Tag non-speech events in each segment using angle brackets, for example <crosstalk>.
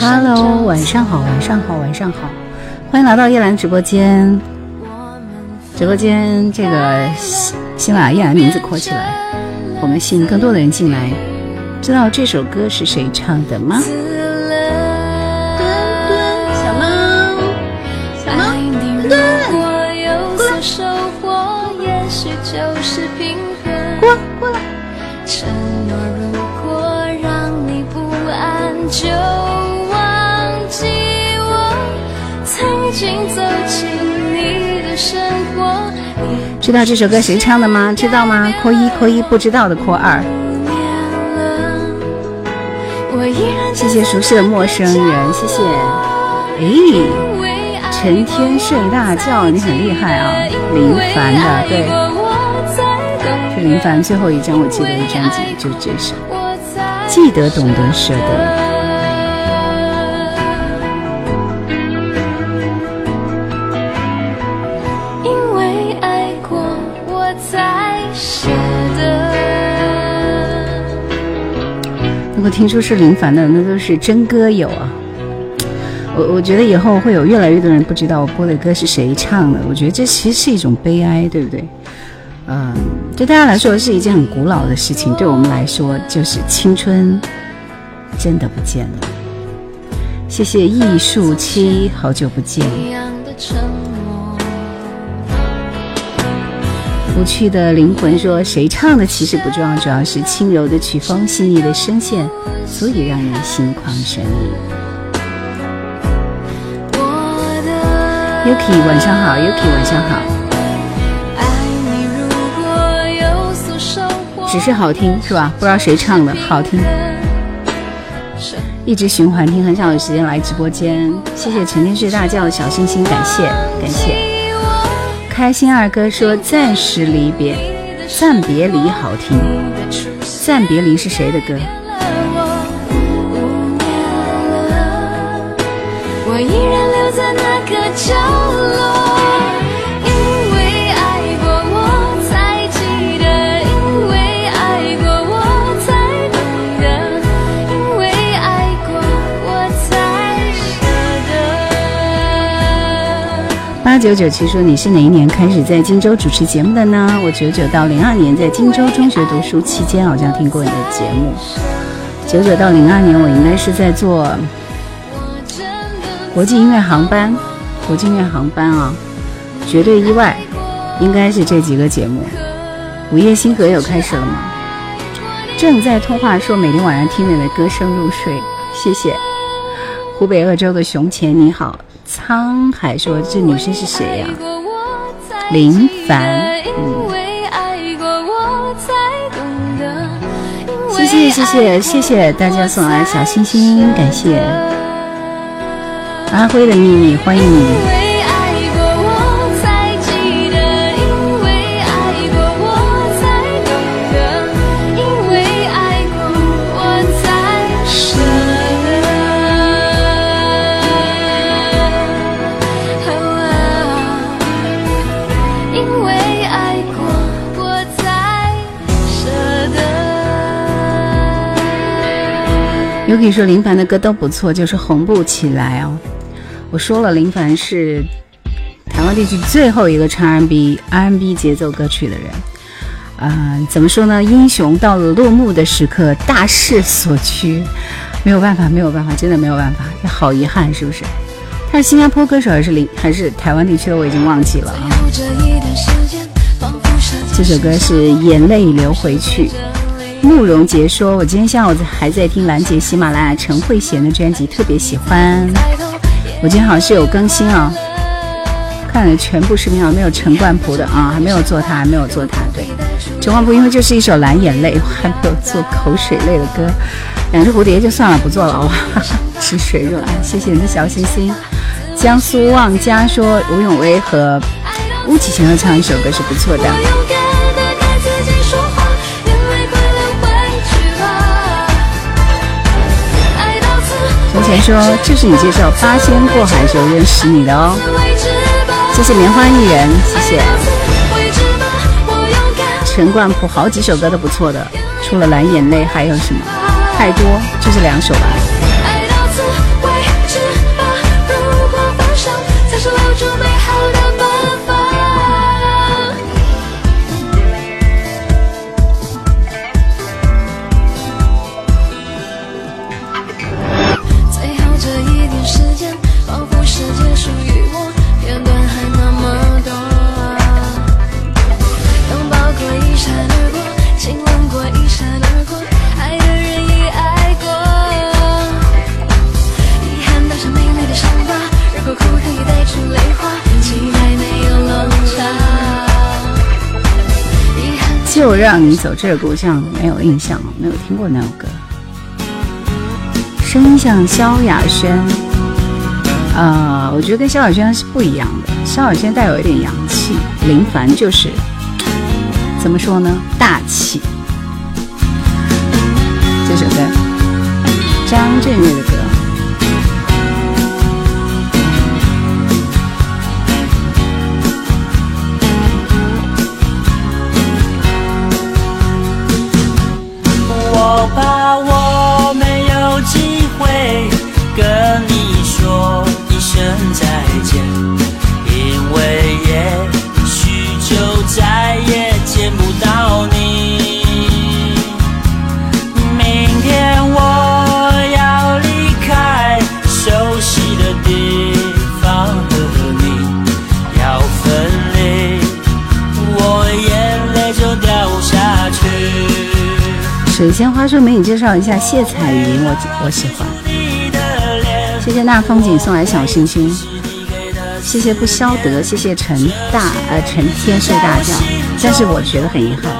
Hello，晚上好，晚上好，晚上好，欢迎来到叶兰直播间。直播间这个新把叶兰名字括起来，我们吸引更多的人进来。知道这首歌是谁唱的吗？知道这首歌谁唱的吗？知道吗？扣一扣一，不知道的扣二。谢谢熟悉的陌生人，谢谢。哎，成天睡大觉，你很厉害啊！林凡的，对，是林凡最后一张我记得一张辑，就这首。记得，懂得，舍得。如果听说是林凡的，那都是真歌友啊！我我觉得以后会有越来越多人不知道我播的歌是谁唱的，我觉得这其实是一种悲哀，对不对？嗯，对大家来说是一件很古老的事情，对我们来说就是青春真的不见了。谢谢艺术七，好久不见。无趣的灵魂说：“谁唱的其实不重要，主要是轻柔的曲风、细腻的声线，足以让人心旷神怡。” Yuki 晚上好，Yuki 晚上好。只是好听是吧？不知道谁唱的，好听。一直循环听，很少有时间来直播间。谢谢成天睡大觉的小星星，感谢感谢。开心二哥说：“暂时离别，暂别离好听。暂别离是谁的歌？”我依然留在那个角落。九九七说你是哪一年开始在荆州主持节目的呢？我九九到零二年在荆州中学读书期间，好像听过你的节目。九九到零二年，我应该是在做国际音乐航班，国际音乐航班啊，绝对意外，应该是这几个节目。午夜星河又开始了吗？正在通话说每天晚上听你的歌声入睡，谢谢。湖北鄂州的熊钱你好。沧海说：“这女生是谁呀？”林凡。嗯谢谢谢谢谢谢大家送来小心心，感谢。阿辉的秘密，欢迎你。可以说林凡的歌都不错，就是红不起来哦。我说了，林凡是台湾地区最后一个唱 R&B R&B 节奏歌曲的人。嗯，怎么说呢？英雄到了落幕的时刻，大势所趋，没有办法，没有办法，真的没有办法，这好遗憾，是不是？他是新加坡歌手还是林还是台湾地区的？我已经忘记了啊。这首歌是《眼泪流回去》。慕容杰说：“我今天下午还在听兰姐喜马拉雅陈慧娴的专辑，特别喜欢。我今天好像是有更新啊，看了全部视频啊，没有陈冠蒲的啊，还没有做他，还没有做他。对，陈冠蒲因为就是一首蓝眼泪，还没有做口水泪的歌。两只蝴蝶就算了，不做了，好吧？<laughs> 吃水热啊！谢谢你的小心心。江苏望家说，吴永威和巫启贤合唱一首歌是不错的。”从前说你说就是你介绍八仙过海时候认识你的哦，谢谢棉花艺人，谢谢陈冠蒲，好几首歌都不错的，除了蓝眼泪还有什么？太多，就这两首吧。我让你走，这首歌我像没有印象，没有听过那首歌。声音像萧亚轩，呃，我觉得跟萧亚轩是不一样的。萧亚轩带有一点洋气，林凡就是怎么说呢？大气。这首歌，张震岳的歌。水仙花说：“美女介绍一下谢彩云，我我喜欢。谢谢那风景送来小星星，谢谢不消得，谢谢陈大呃陈天睡大觉。但是我觉得很遗憾，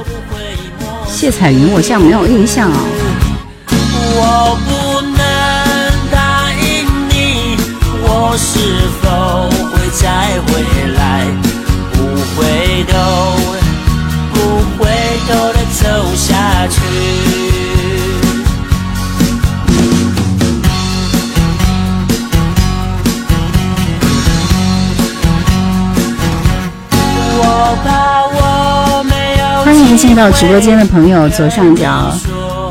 谢彩云我像没有印象哦。我不能答应你，我是否会再回来？不回头，头的走下去。”欢迎进到直播间的朋友，左上角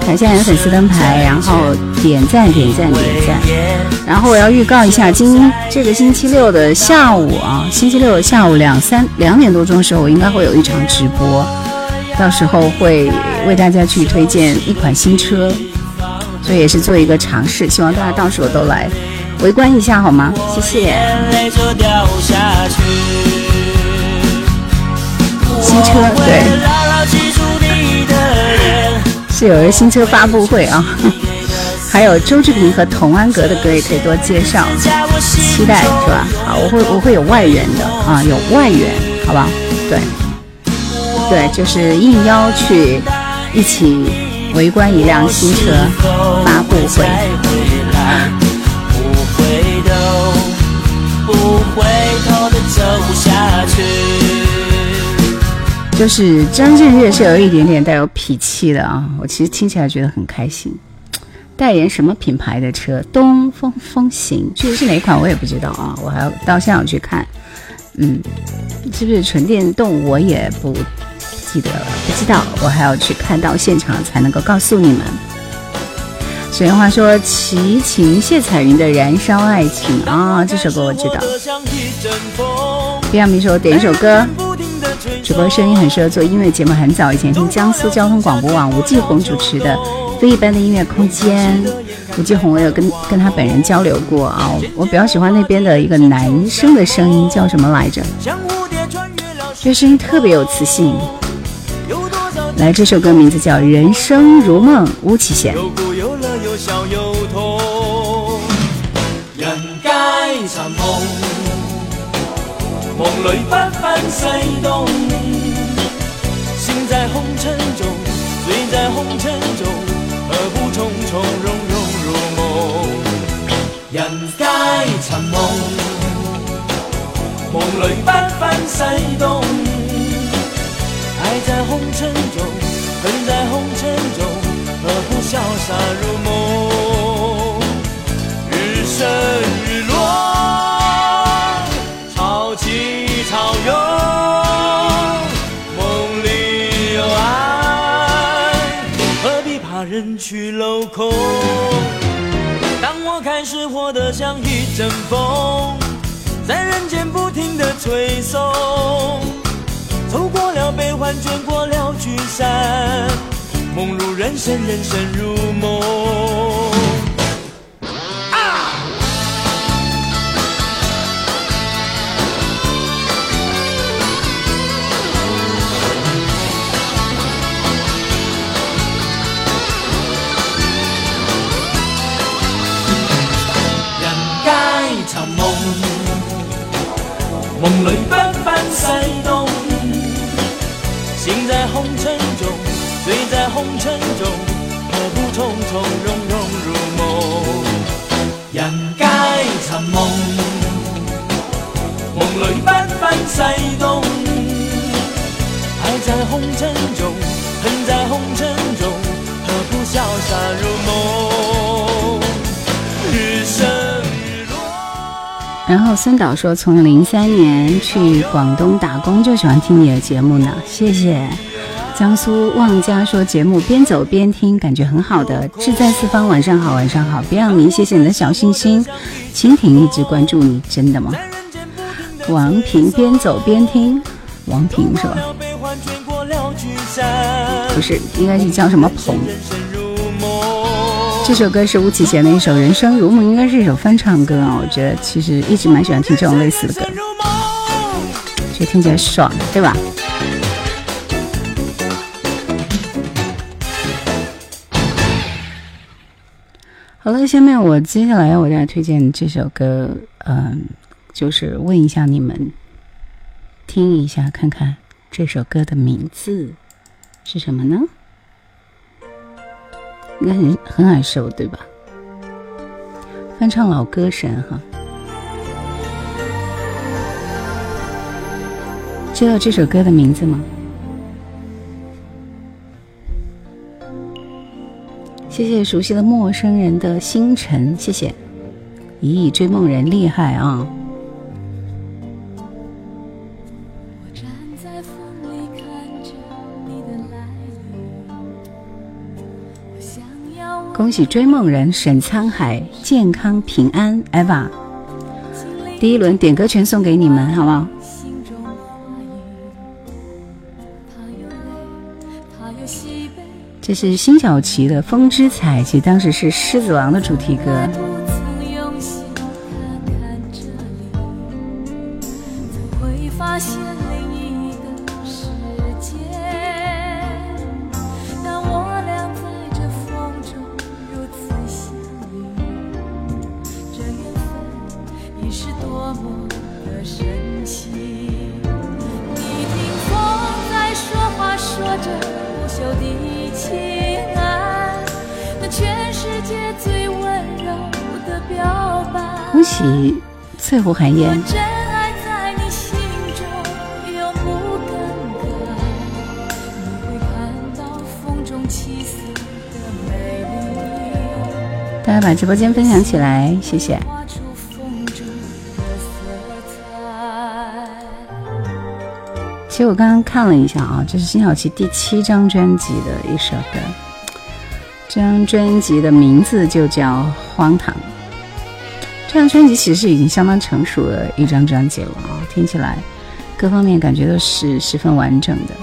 看一下有粉丝灯牌，然后点赞点赞点赞。然后我要预告一下，今这个星期六的下午啊，星期六的下午两三两点多钟的时候，我应该会有一场直播，到时候会为大家去推荐一款新车，所以也是做一个尝试，希望大家到时候都来围观一下好吗？谢谢。新车对，是有一个新车发布会啊，<laughs> 还有周志平和童安格的歌也可以多介绍，期待是吧？好，我会我会有外援的啊，有外援，好吧？对，对，就是应邀去一起围观一辆新车发布会。就是张震岳是有一点点带有痞气的啊，我其实听起来觉得很开心。代言什么品牌的车？东风风行，具体是哪款我也不知道啊，我还要到现场去看。嗯，是不是纯电动我也不记得了，不知道，我还要去看到现场才能够告诉你们。所以话说：“齐秦谢彩云的《燃烧爱情》啊，这首歌我知道。”比亚米说：“点一首歌。”主播声音很适合做音乐节目，很早以前听江苏交通广播网吴继红主持的《非一般的音乐空间》。吴继红我有跟跟他本人交流过啊，我比较喜欢那边的一个男生的声音，叫什么来着？这声音特别有磁性。来，这首歌名字叫《人生如梦》，巫启贤。梦里不分西东，心在红尘中，醉在红尘中，一场梦，梦里不分西东，爱在红尘中，恨在红尘中，何不潇洒入梦？日升日落。潮起潮涌，梦里有爱。何必怕人去楼空。当我开始活得像一阵风，在人间不停的吹送，走过了悲欢，卷过了聚散，梦如人生，人生如梦。梦在红尘中，醉在红尘中，何不从从容容入梦？人皆寻梦，梦里不分西东。还在红尘中，然后孙导说，从零三年去广东打工就喜欢听你的节目呢，谢谢。江苏旺家说节目边走边听，感觉很好的。志在四方，晚上好，晚上好。别让你，谢谢你的小心心。蜻蜓一直关注你，真的吗？王平边走边听，王平是吧？不是，应该是叫什么鹏。这首歌是巫启贤的一首《人生如梦》，应该是一首翻唱歌啊。我觉得其实一直蛮喜欢听这种类似的歌，觉得听起来爽，对吧？好了，下面我接下来我再推荐这首歌，嗯，就是问一下你们，听一下看看这首歌的名字是什么呢？应该很很耳熟，对吧？翻唱老歌神哈，知道这首歌的名字吗？谢谢熟悉的陌生人的星辰，谢谢，咦，追梦人厉害啊！恭喜追梦人沈沧海健康平安，Eva，第一轮点歌权送给你们，好不好？这是辛晓琪的《风之彩》，其实当时是《狮子王》的主题歌。翠湖寒烟。大家把直播间分享起来，谢谢。其实我刚刚看了一下啊，这是辛晓琪第七张专辑的一首歌，这张专辑的名字就叫《荒唐》。这张专辑其实是已经相当成熟的一张专辑了啊，听起来各方面感觉都是十分完整的。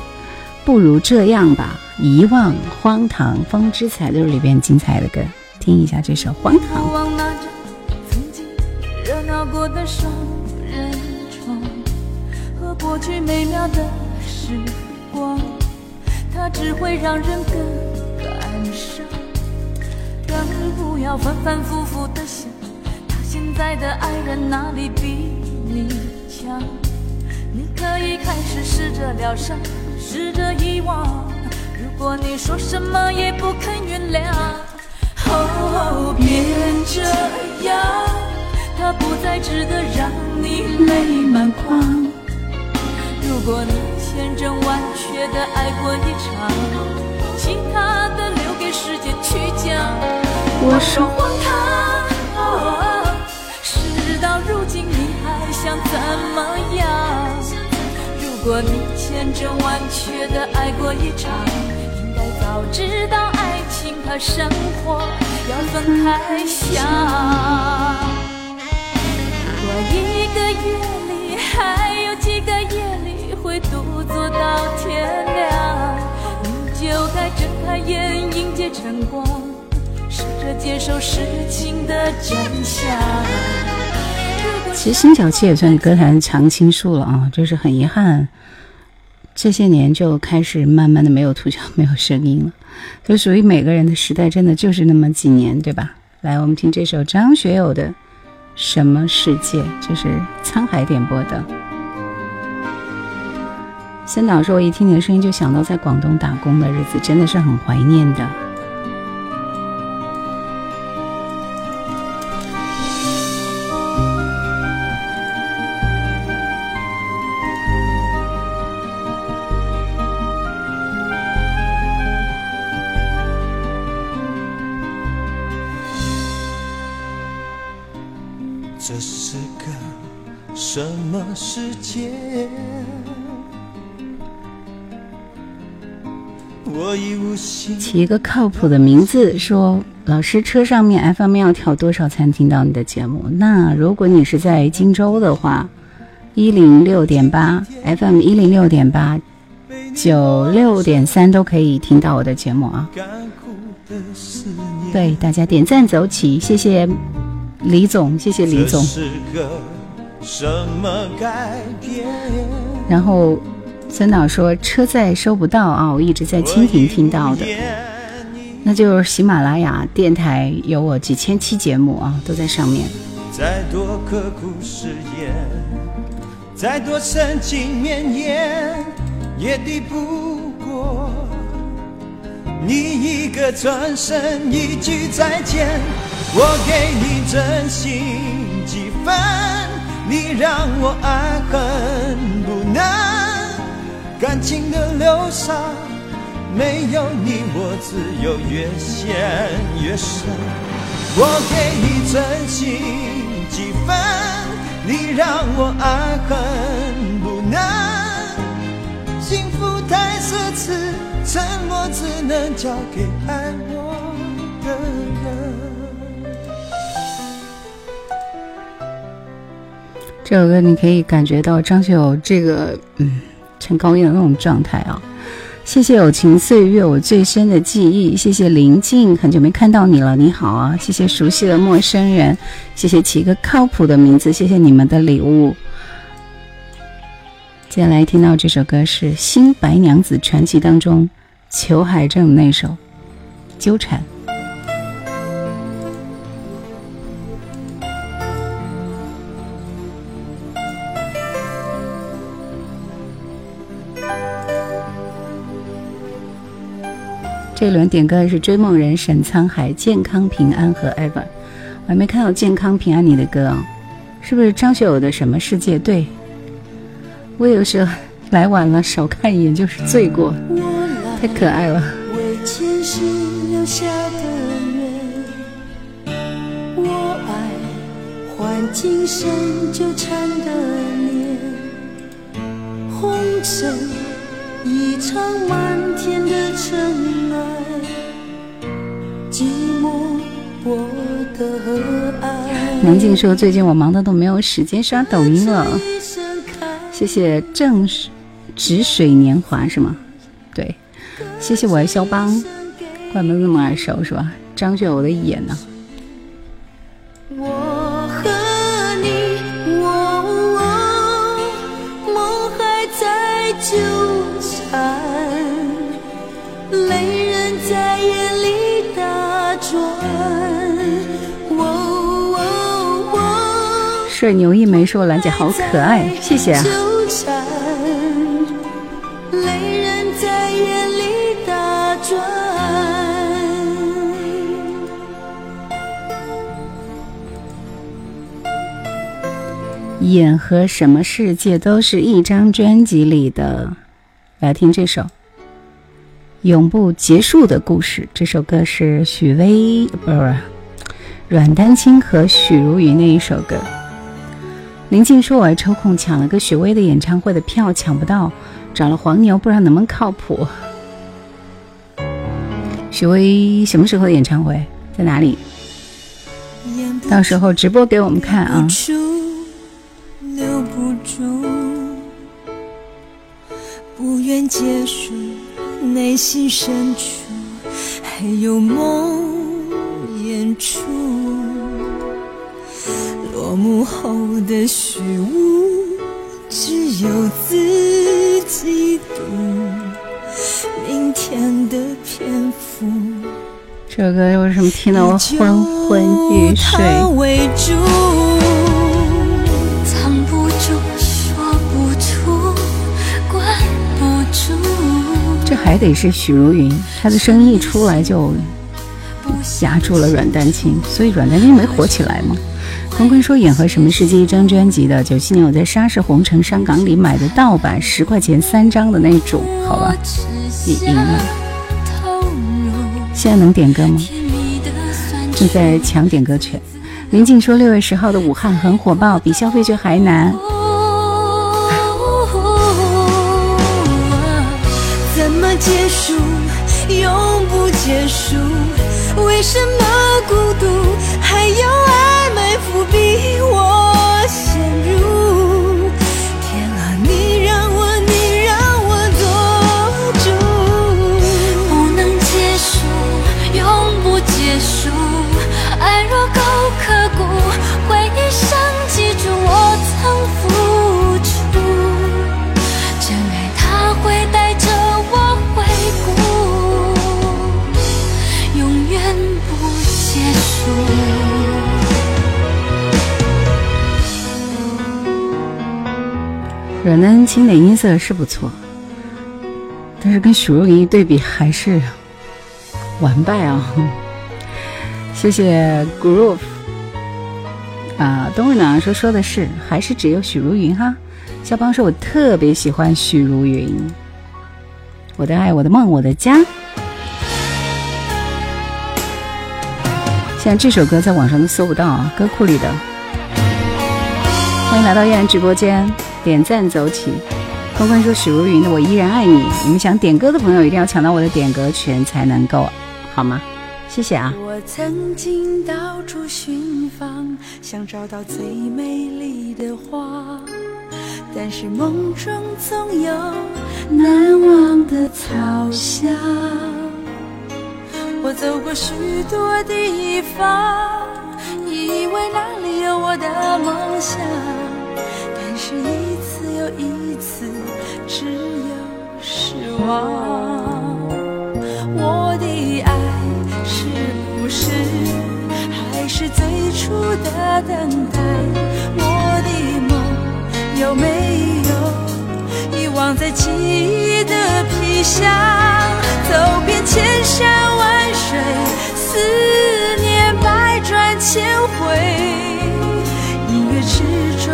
不如这样吧，遗忘、荒唐、风之彩都是里边精彩的歌，听一下这首《荒唐》。曾经热闹过的双人床和过去美妙的时光它只会让人更感伤，更不要反反复复的。在的爱人哪里比你强？你可以开始试着疗伤，试着遗忘。如果你说什么也不肯原谅，哦，别这样，他不再值得让你泪满眶。如果你千真万确的爱过一场，其他的留给时间去讲。我说荒唐。如今你还想怎么样？如果你千真万确的爱过一场，应该早知道爱情和生活要分开想。如果一个夜里还有几个夜里会独坐到天亮，你就该睁开眼迎接晨光，试着接受事情的真相。其实辛晓琪也算歌坛常青树了啊，就是很遗憾，这些年就开始慢慢的没有图像，没有声音了。就属于每个人的时代，真的就是那么几年，对吧？来，我们听这首张学友的《什么世界》，就是沧海点播的。森导说：“我一听你的声音，就想到在广东打工的日子，真的是很怀念的。”起一个靠谱的名字，说老师车上面 FM 要调多少才能听到你的节目？那如果你是在荆州的话，一零六点八 FM 一零六点八九六点三都可以听到我的节目啊。对大家点赞走起，谢谢李总，谢谢李总。然后。孙导说：“车载收不到啊，我一直在蜻蜓听到的，那就是喜马拉雅电台有我几千期节目啊，都在上面。”再多刻苦誓言，再多深情绵延，也抵不过你一个转身，一句再见。我给你真心几分，你让我爱恨不能。感情的流沙，没有你我自由越陷越深。我给你真心几分，你让我爱恨不能。幸福太奢侈，沉默只能交给爱我的人。这首歌你可以感觉到张学友这个，嗯。陈高音的那种状态啊！谢谢友情岁月，我最深的记忆。谢谢林静，很久没看到你了，你好啊！谢谢熟悉的陌生人，谢谢起个靠谱的名字，谢谢你们的礼物。接下来听到这首歌是《新白娘子传奇》当中裘海正那首《纠缠》。这轮点歌的是追梦人沈沧海，健康平安和 ever，我还没看到健康平安你的歌啊，是不是张学友的什么世界？对，我有时候来晚了，少看一眼就是罪过，太可爱了。为前世留下的缘我爱换今生纠缠的脸，红尘。一场漫天的尘埃，寂寞南静说：“最近我忙的都没有时间刷抖音了。”谢谢正止水年华是吗？对，谢谢我爱肖邦，怪不得那么耳熟是吧？张学友的眼呢？帅牛一枚说兰姐好可爱，谢谢啊。眼和什么世界都是一张专辑里的，来听这首《永不结束的故事》。这首歌是许巍不是阮丹青和许茹芸那一首歌。林静说：“我还抽空抢了个许巍的演唱会的票，抢不到，找了黄牛，不知道能不能靠谱。”许巍什么时候的演唱会在哪里？到时候直播给我们看啊！留不住，不愿结束，内心深处还有梦演出。落幕后的虚无，只有自己读。明天的篇幅。这首歌为什么听得我昏昏欲睡？还得是许茹芸，她的声音一出来就压住了阮丹青，所以阮丹青没火起来吗？坤坤说演和什么世界一张专辑的，九七年我在沙市红城商港里买的盗版，十块钱三张的那种，好吧，你赢了。现在能点歌吗？正在抢点歌权。林静说六月十号的武汉很火爆，比消费券还难。结束？永不结束？为什么孤独？还有爱埋伏笔？我阮丹青的音色是不错，但是跟许茹芸一对比还是完败啊！<laughs> 谢谢 Groove 啊，冬日暖说说的是，还是只有许茹芸哈。肖邦说，我特别喜欢许茹芸，我的爱，我的梦，我的家。现在这首歌在网上都搜不到啊，歌库里的。欢迎来到燕然直播间。点赞走起，坤坤说许茹芸的我依然爱你。你们想点歌的朋友一定要抢到我的点歌权才能够，好吗？谢谢啊。我曾经到处寻访，想找到最美丽的花，但是梦中总有难忘的草香。我走过许多地方，以为那里有我的梦想，只有失望。我的爱是不是还是最初的等待？我的梦有没有遗忘在记忆的皮箱？走遍千山万水，思念百转千回，音乐之中。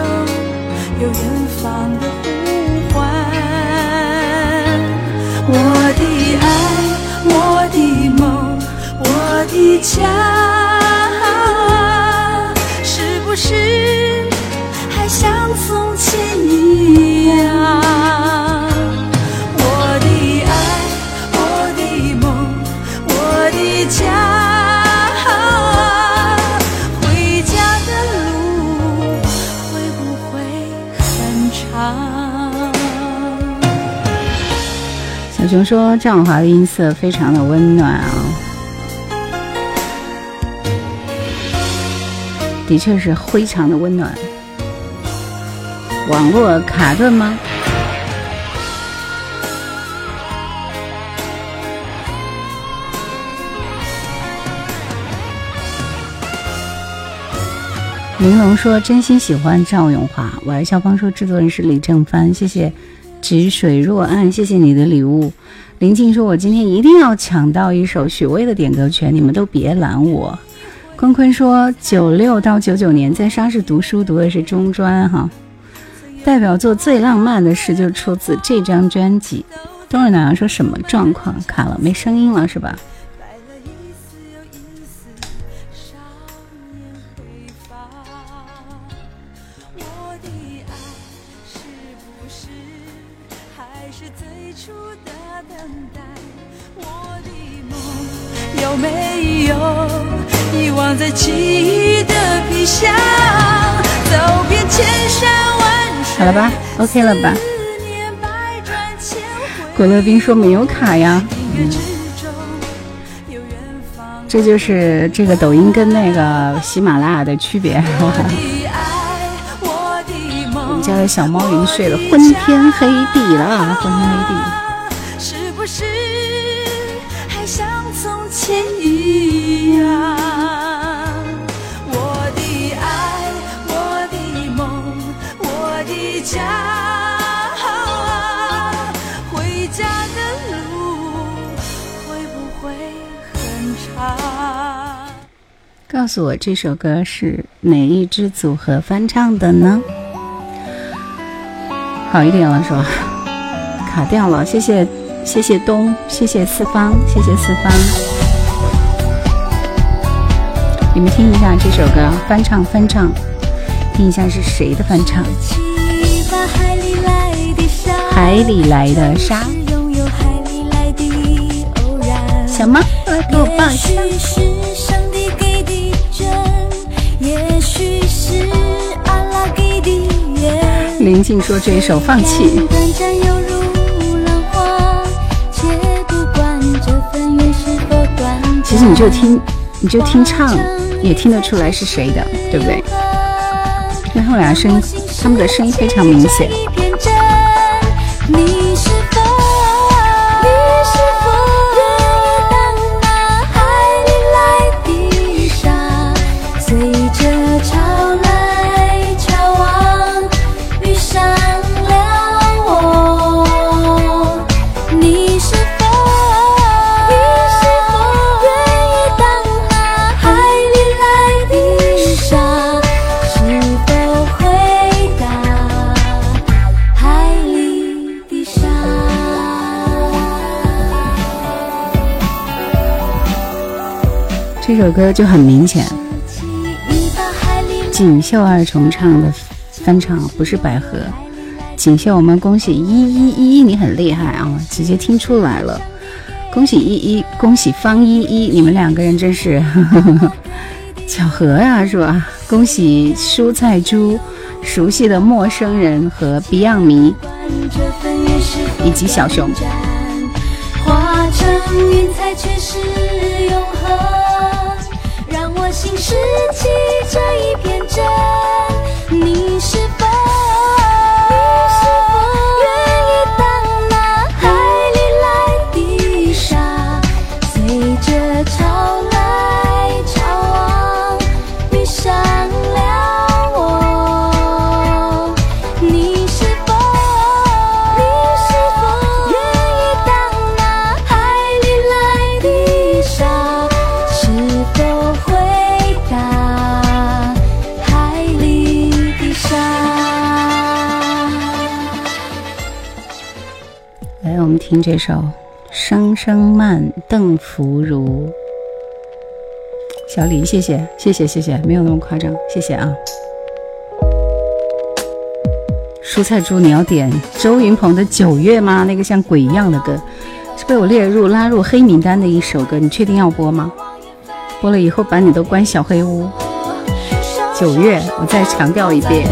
有远方的的家，是不是还像从前一样？我的爱，我的梦，我的家。回家的路会不会很长？小熊说：“张华的音色非常的温暖啊，的确是非常的温暖。网络卡顿吗？”玲珑说：“真心喜欢赵咏华。”我爱肖芳说：“制作人是李正帆。”谢谢。止水若岸，谢谢你的礼物。林静说：“我今天一定要抢到一首许巍的点歌权，你们都别拦我。”坤坤说：“九六到九九年在沙市读书，读的是中专哈。代表作最浪漫的事就出自这张专辑。”冬日暖阳说：“什么状况？卡了，没声音了是吧？”好了吧，OK 了吧？古乐冰说没有卡呀。这就是这个抖音跟那个喜马拉雅的区别。我们家的小猫已经睡得，昏天黑地了，昏天黑地。告诉我这首歌是哪一支组合翻唱的呢？好一点了是吧？<laughs> 卡掉了，谢谢谢谢东，谢谢四方，谢谢四方。你们听一下这首歌翻唱翻唱，听一下是谁的翻唱？海里来的沙。小猫，来给我抱一下。林静说这一首放弃。其实你就听，你就听唱，也听得出来是谁的，对不对？因为他们俩声，他们的声音非常明显。首歌就很明显，锦绣二重唱的翻唱不是百合。锦绣，我们恭喜依依依依，你很厉害啊，直接听出来了。恭喜依依，恭喜方依依，你们两个人真是 <laughs> 巧合呀，是吧？恭喜蔬菜猪，熟悉的陌生人和 Beyond 迷，以及小熊。拾起这一片真，你是听这首《声声慢》，邓福如，小李，谢谢，谢谢，谢谢，没有那么夸张，谢谢啊。蔬菜猪，你要点周云鹏的《九月》吗？那个像鬼一样的歌，是被我列入拉入黑名单的一首歌，你确定要播吗？播了以后把你都关小黑屋。九月，我再强调一遍。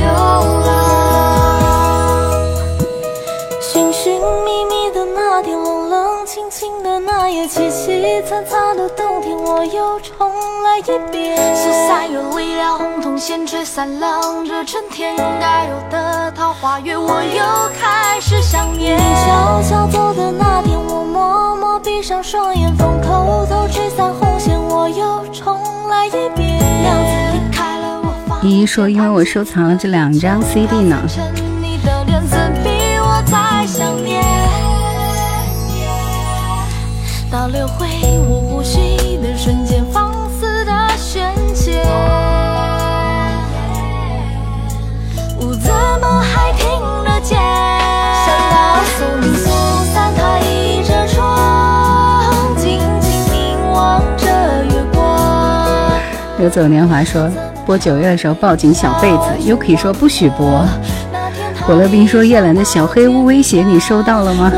凄凄惨惨的冬天，我又重来一遍。四三月里了红铜线，吹散浪着春天该有的桃花月，我又开始想念。你悄悄走的那天，我默默闭上双眼，风偷偷吹散红线，我又重来一遍。依依说，因为我收藏了这两张 CD 呢。流回我呼吸的瞬间，放肆的宣泄。我怎么还听得见？想告诉你，苏散开着窗，静静凝望着月光。游走年华说，播九月的时候抱紧小被子。Yuki 说不许播。果乐冰说叶兰的小黑屋威胁你收到了吗？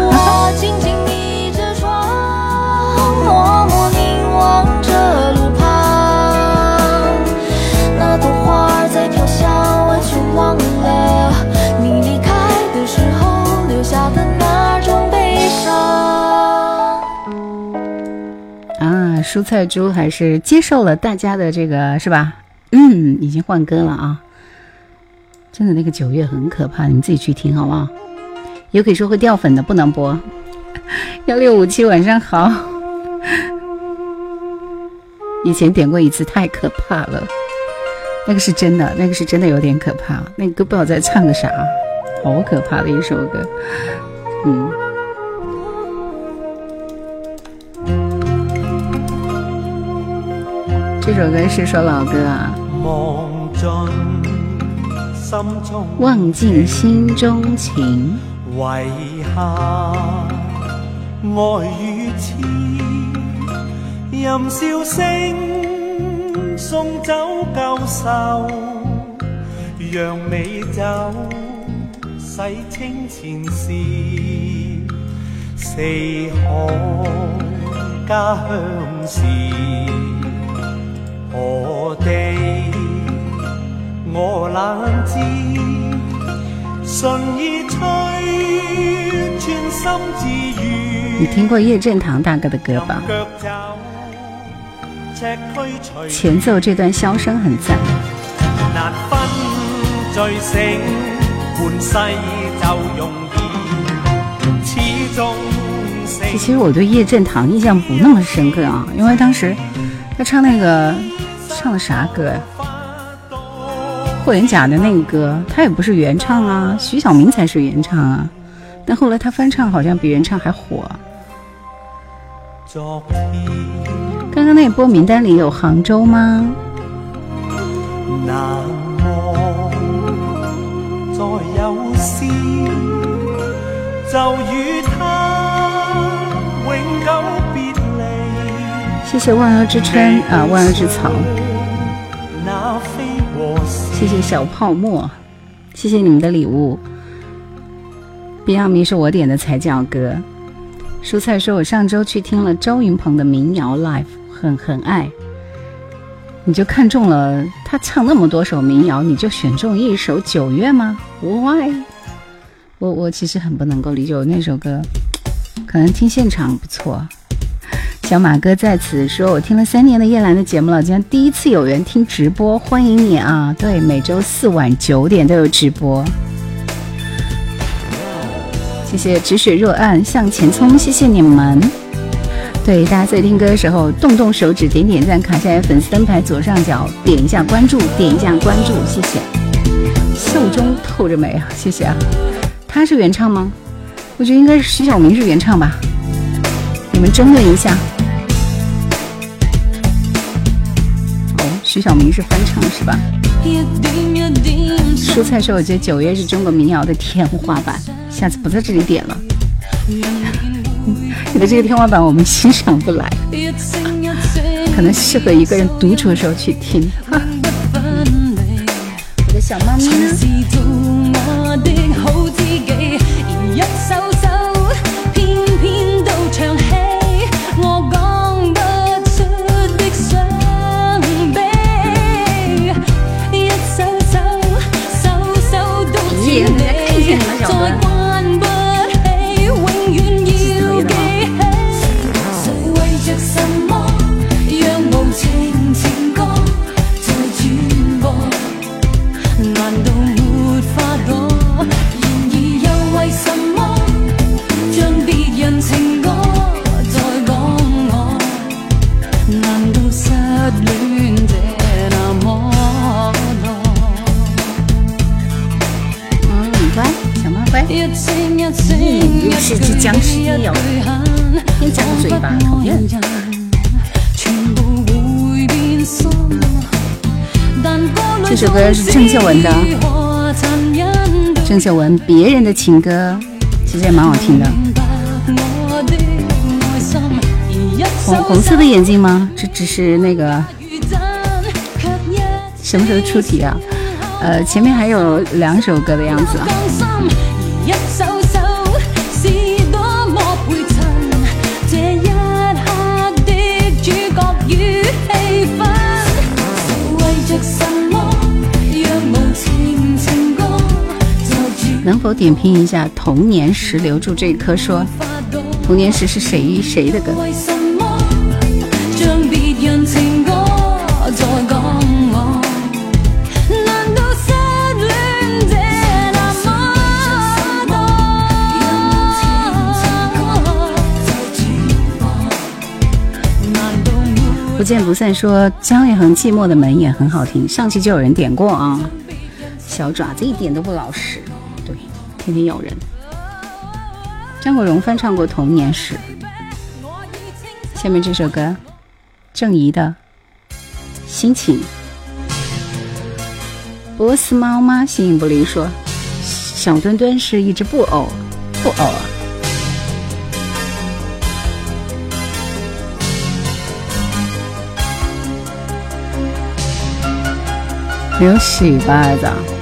蔬菜猪还是接受了大家的这个是吧？嗯，已经换歌了啊！真的那个九月很可怕，你们自己去听好不好？有可以说会掉粉的，不能播。<laughs> 幺六五七晚上好，以前点过一次，太可怕了。那个是真的，那个是真的有点可怕。那个歌不知道在唱个啥，好可怕的一首歌。嗯。这首歌是首老歌啊。忘尽心中情，遗下爱与痴，任笑声送走旧愁，让美酒洗清前事，四海家乡事。何地我冷知，顺意吹，专心自语。你听过叶振棠大哥的歌吧？前奏这段箫声很赞。难分醉醒，半世就容易，始终。其实我对叶振棠印象不那么深刻啊，因为当时他唱那个。唱的啥歌呀？霍元甲的那个歌，他也不是原唱啊，徐小明才是原唱啊。但后来他翻唱，好像比原唱还火。刚刚那波名单里有杭州吗？谢谢万恶之春啊，万恶之草。谢谢小泡沫，谢谢你们的礼物。别样迷是我点的才叫歌。蔬菜说：“我上周去听了周云鹏的民谣 live，很很爱。你就看中了他唱那么多首民谣，你就选中一首九月吗？Why？我我其实很不能够理解，我那首歌可能听现场不错。”小马哥在此说：“我听了三年的叶兰的节目了，今天第一次有缘听直播，欢迎你啊！对，每周四晚九点都有直播。谢谢止水若暗向前冲，谢谢你们。对，大家在听歌的时候，动动手指，点点赞，卡下来粉丝灯牌左上角点一下关注，点一下关注，谢谢。袖中透着美啊，谢谢啊。他是原唱吗？我觉得应该是徐小明是原唱吧。我们争论一下。”哦徐小明是翻唱是吧？蔬菜说：“我觉得九月是中国民谣的天花板，下次不在这里点了。<laughs> 你的这个天花板我们欣赏不来，可能适合一个人独处的时候去听。<laughs> 我的小猫咪歌是郑秀文的，郑秀文别人的情歌，其实也蛮好听的。红红色的眼睛吗？这只是那个什么时候出题啊？呃，前面还有两首歌的样子啊。能否点评一下童年时留住这一颗说，童年时是谁谁的歌？不见不散说，姜育恒寂寞的门也很好听，上期就有人点过啊，小爪子一点都不老实。天天咬人。张国荣翻唱过《童年时》，下面这首歌，郑怡的《心情》。波斯猫吗？形影不离说，小墩墩是一只布偶，布偶啊。没有洗吧，儿子？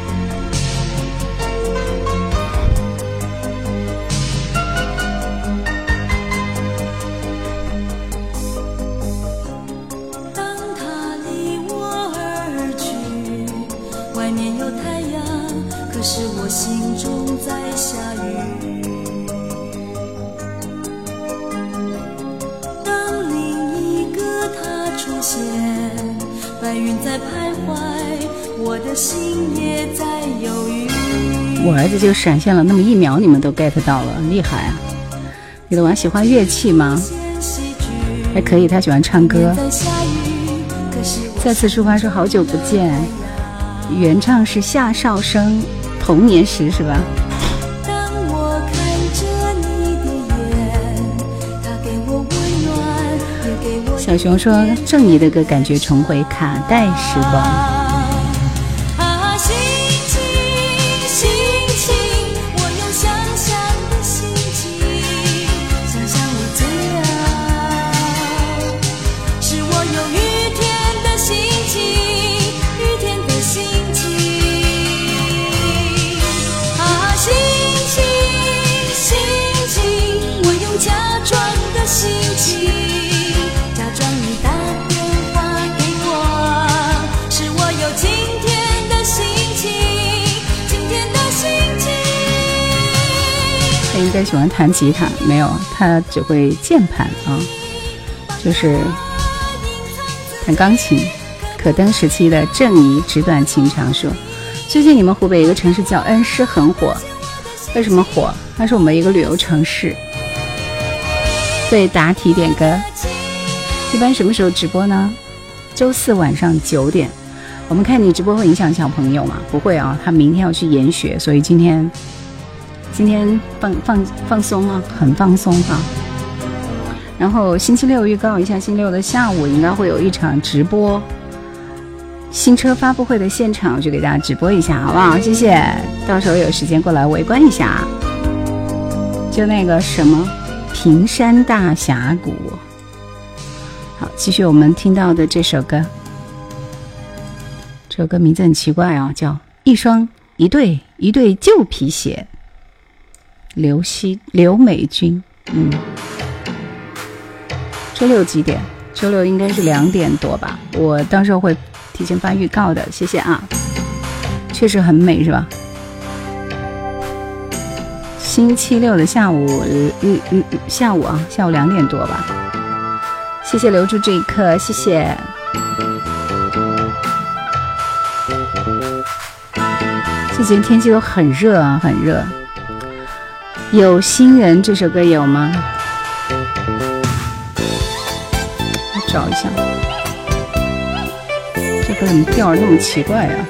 就闪现了那么一秒，你们都 get 到了，厉害啊！你的娃喜欢乐器吗？还可以，他喜欢唱歌。再次出发说好久不见，原唱是夏少生，童年时是吧？小熊说郑怡的歌感觉重回卡带时光。应该喜欢弹吉他，没有，他只会键盘啊，就是弹钢琴。可登时期的郑怡纸短情长说，最近你们湖北一个城市叫恩施很火，为什么火？它是我们一个旅游城市。对，答题点歌，一般什么时候直播呢？周四晚上九点。我们看你直播会影响小朋友吗？不会啊，他明天要去研学，所以今天。今天放放放松啊，很放松哈。然后星期六预告一下，星期六的下午应该会有一场直播，新车发布会的现场，我就给大家直播一下，好不好？谢谢，到时候有时间过来围观一下。就那个什么平山大峡谷。好，继续我们听到的这首歌，这首歌名字很奇怪啊，叫一双一对一对旧皮鞋。刘希、刘美君，嗯，周六几点？周六应该是两点多吧。我到时候会提前发预告的，谢谢啊。确实很美，是吧？星期六的下午，嗯嗯嗯，下午啊，下午两点多吧。谢谢留住这一刻，谢谢。最近天气都很热啊，很热。有心人这首歌有吗？我找一下，这歌怎么调那么奇怪啊？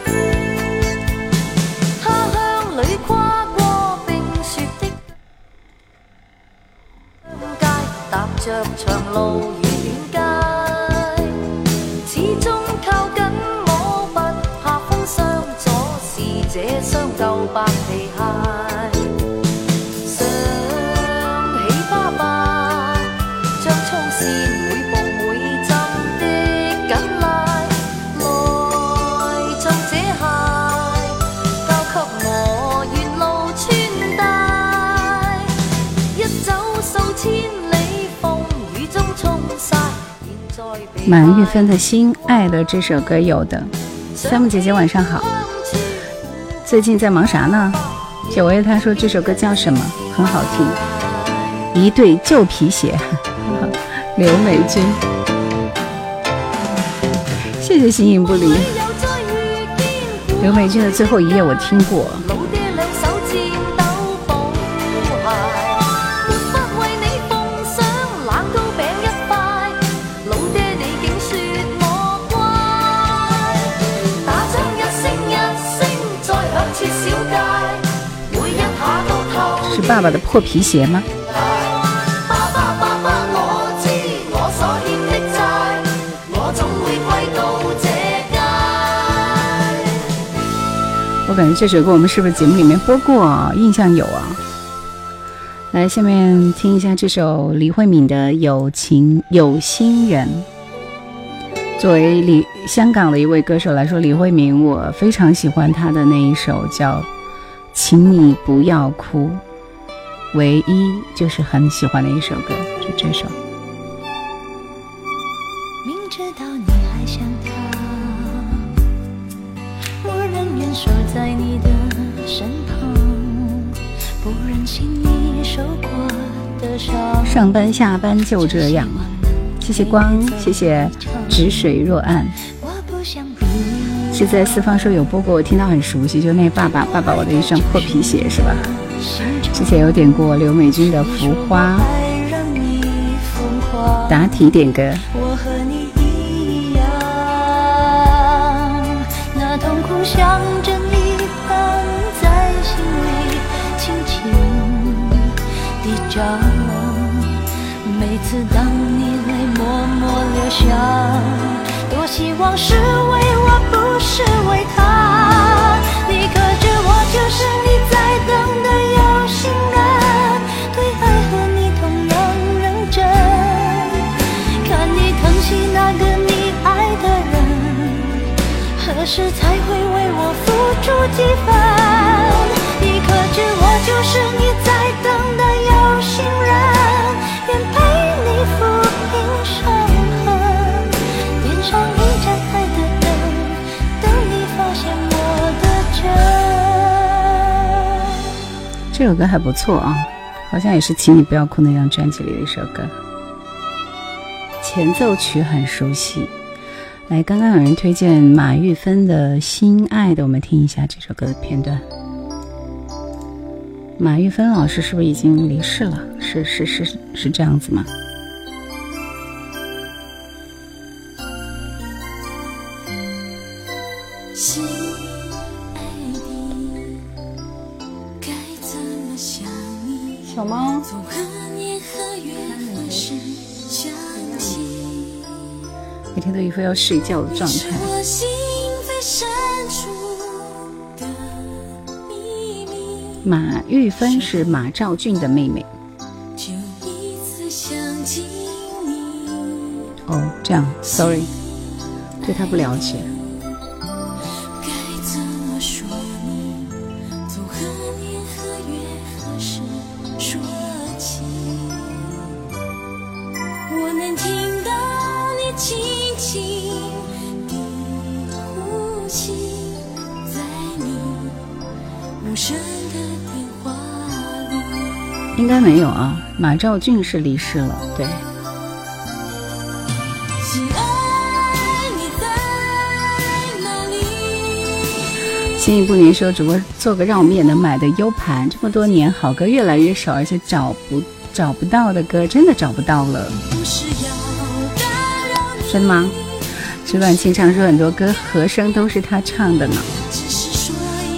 满玉芬的心爱的这首歌有的，三木姐姐晚上好，最近在忙啥呢？小薇她说这首歌叫什么？很好听，一对旧皮鞋。<laughs> 刘美君，谢谢形影不离。刘美君的最后一页我听过。爸爸的破皮鞋吗？我感觉这首歌我们是不是节目里面播过啊？印象有啊。来，下面听一下这首李慧敏的《有情有心人》。作为李香港的一位歌手来说，李慧敏我非常喜欢她的那一首叫《请你不要哭》，唯一就是很喜欢的一首歌，就这首。上班下班就这样，谢谢光，谢谢止水若暗。是在四方说有播过，我听到很熟悉，就那爸爸爸爸我的一双破皮鞋是吧？之前有点过刘美君的《浮花》，答题点歌。每次当你泪默默流下，多希望是为我，不是为他。你可知我就是你在时才会为我付出几分？你可知我就是你在等的有心人愿陪你抚平伤痕点上一盏台灯等你发现我的真？这首歌还不错啊，好像也是《请你不要哭》那张专辑里的一首歌。前奏曲很熟悉，来，刚刚有人推荐马玉芬的《心爱的》，我们听一下这首歌的片段。马玉芬老师是不是已经离世了？是是是是这样子吗？一副要睡觉的状态。马玉芬是马兆俊的妹妹。哦，这样，sorry，对他不了解。没有啊，马兆骏是离世了，对。心意不宁说，主播做个让我们也能买的 U 盘，这么多年好歌越来越少，而且找不找不到的歌真的找不到了。真的吗？纸短情长说很多歌和声都是他唱的呢，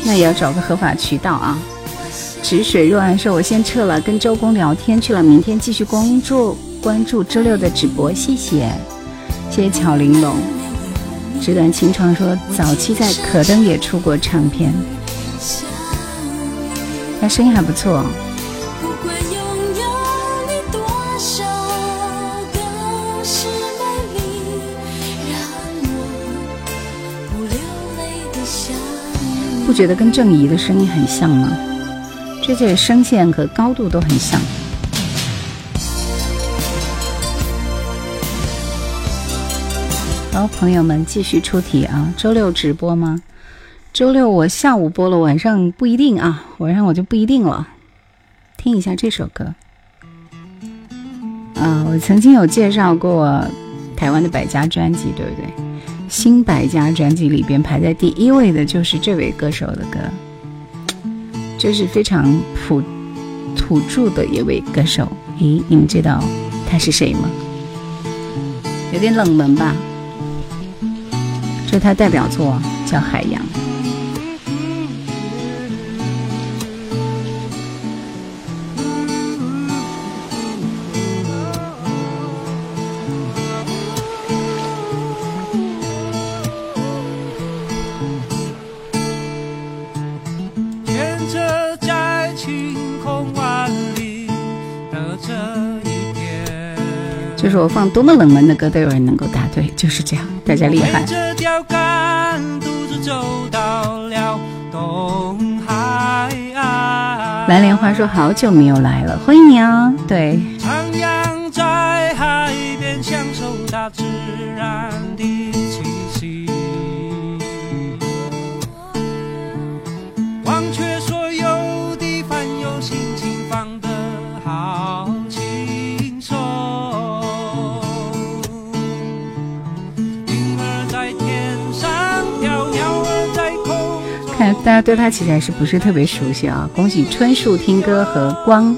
那也要找个合法渠道啊。止水若安说：“我先撤了，跟周公聊天去了，明天继续关注关注周六的直播，谢谢，谢谢巧玲珑。”纸短情长说：“早期在可登也出过唱片，他声音还不错。”不觉得跟郑怡的声音很像吗？这些声线和高度都很像。好，朋友们继续出题啊！周六直播吗？周六我下午播了，晚上不一定啊，晚上我就不一定了。听一下这首歌。啊，我曾经有介绍过台湾的百家专辑，对不对？新百家专辑里边排在第一位的就是这位歌手的歌。这是非常土土著的一位歌手，咦，你们知道他是谁吗？有点冷门吧？这是他代表作，叫《海洋》。就是我放多么冷门的歌都有人能够答对，就是这样，大家厉害。蓝莲花说好久没有来了，欢迎你啊！对。大家对他其实还是不是特别熟悉啊！恭喜春树听歌和光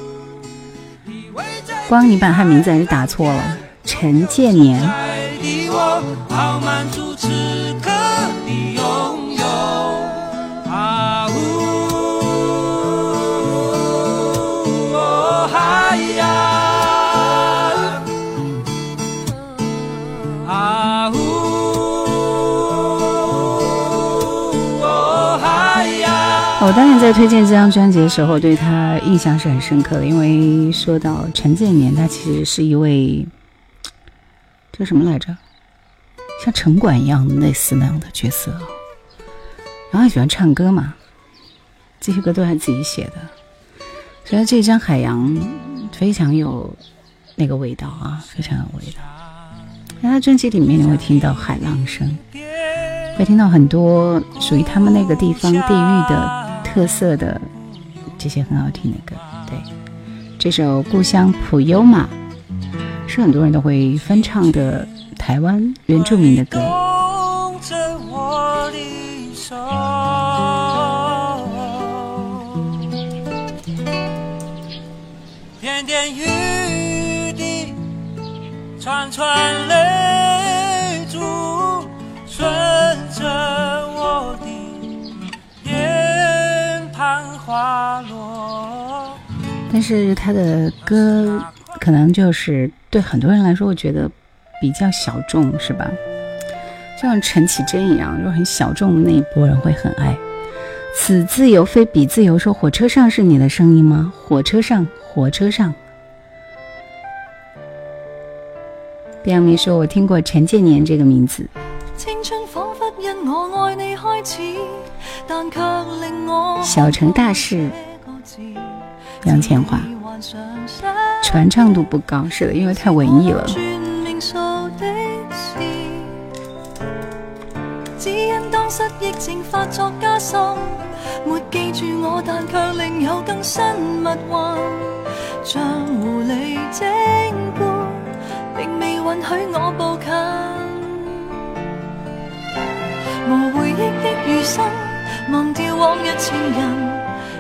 光，你把他名字还是打错了，陈建年。当年在推荐这张专辑的时候，对他印象是很深刻的，因为说到陈建年，他其实是一位叫什么来着，像城管一样类似那样的角色，然后喜欢唱歌嘛，这些歌都是自己写的，所以这张《海洋》非常有那个味道啊，非常有味道。在他专辑里面，你会听到海浪声，会听到很多属于他们那个地方地域的。特色的这些很好听的歌，对，这首《故乡普悠玛》是很多人都会翻唱的台湾原住民的歌。点点雨滴，串串泪花落。但是他的歌可能就是对很多人来说，我觉得比较小众，是吧？就像陈绮贞一样，就很小众的那一波人会很爱。此自由非彼自由，说火车上是你的声音吗？火车上，火车上。边阳明说，我听过陈建年这个名字。青春仿佛因我爱你开始。小城大事，杨千嬅，传唱度不高，是的，因为太文艺了。只因当失忆症发作加深，没记住我，但却另有更新密运，像狐狸精般，并未允许我步近。无回忆的余生。忘掉往日情人，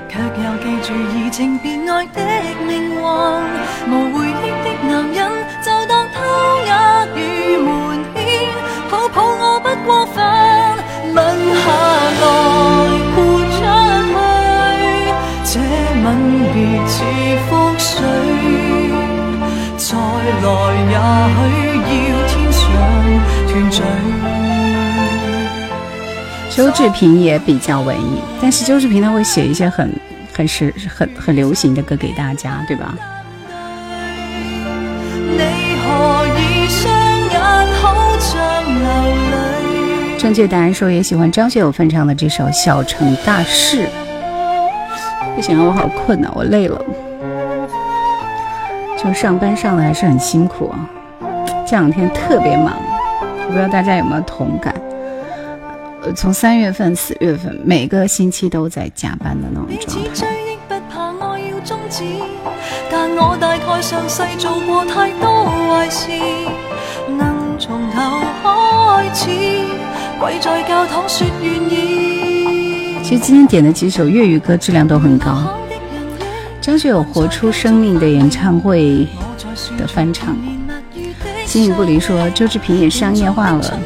却又记住移情别爱的命运。志平也比较文艺，但是周志平他会写一些很、很时、很、很流行的歌给大家，对吧？正确答案说也喜欢张学友翻唱的这首《小城大事》。不行了，我好困呐，我累了。就上班上的还是很辛苦啊，这两天特别忙，我不知道大家有没有同感？从三月份、四月份，每个星期都在加班的那种状态。其实今天点的几首粤语歌质量都很高。张学友《活出生命》的演唱会的翻唱，形影不离说周志平也商业化了。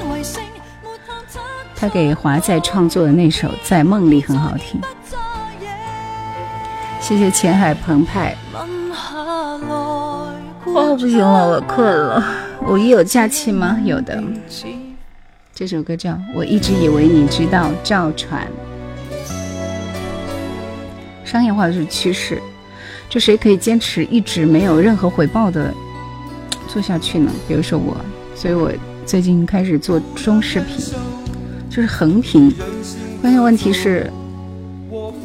他给华仔创作的那首《在梦里》很好听，谢谢浅海澎湃。哦，不行了，我困了。五一有假期吗？有的。这首歌叫《我一直以为你知道》，赵传。商业化的是趋势，就谁可以坚持一直没有任何回报的做下去呢？比如说我，所以我最近开始做中视频，就是横屏。关键问题是，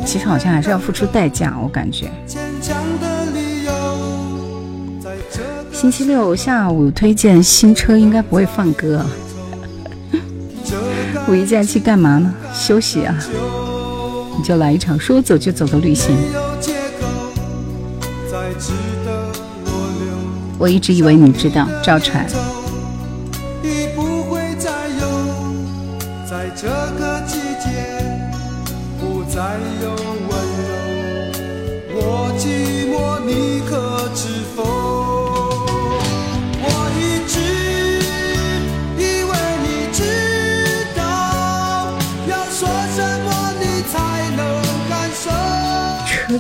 其实好像还是要付出代价，我感觉。星期六下午推荐新车，应该不会放歌。<laughs> 五一假期干嘛呢？休息啊！你就来一场说走就走的旅行。我一直以为你知道，赵传。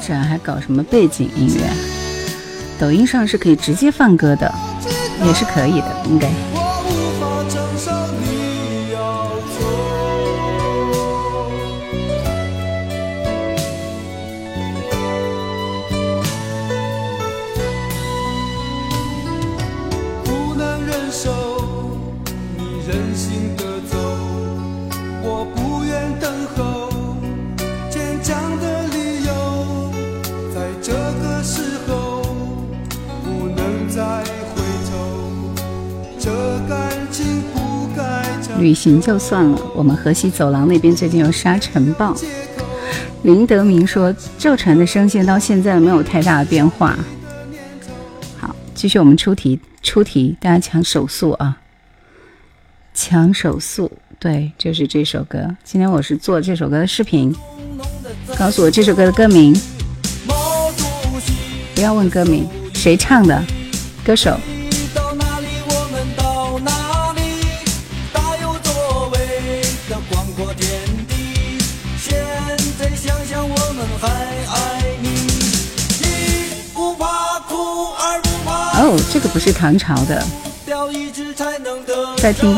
展还搞什么背景音乐？抖音上是可以直接放歌的，也是可以的，应该。旅行就算了，我们河西走廊那边最近有沙尘暴。林德明说，赵传的声线到现在没有太大的变化。好，继续我们出题，出题，大家抢手速啊！抢手速，对，就是这首歌。今天我是做这首歌的视频，告诉我这首歌的歌名。不要问歌名，谁唱的？歌手。这个不是唐朝的。再听。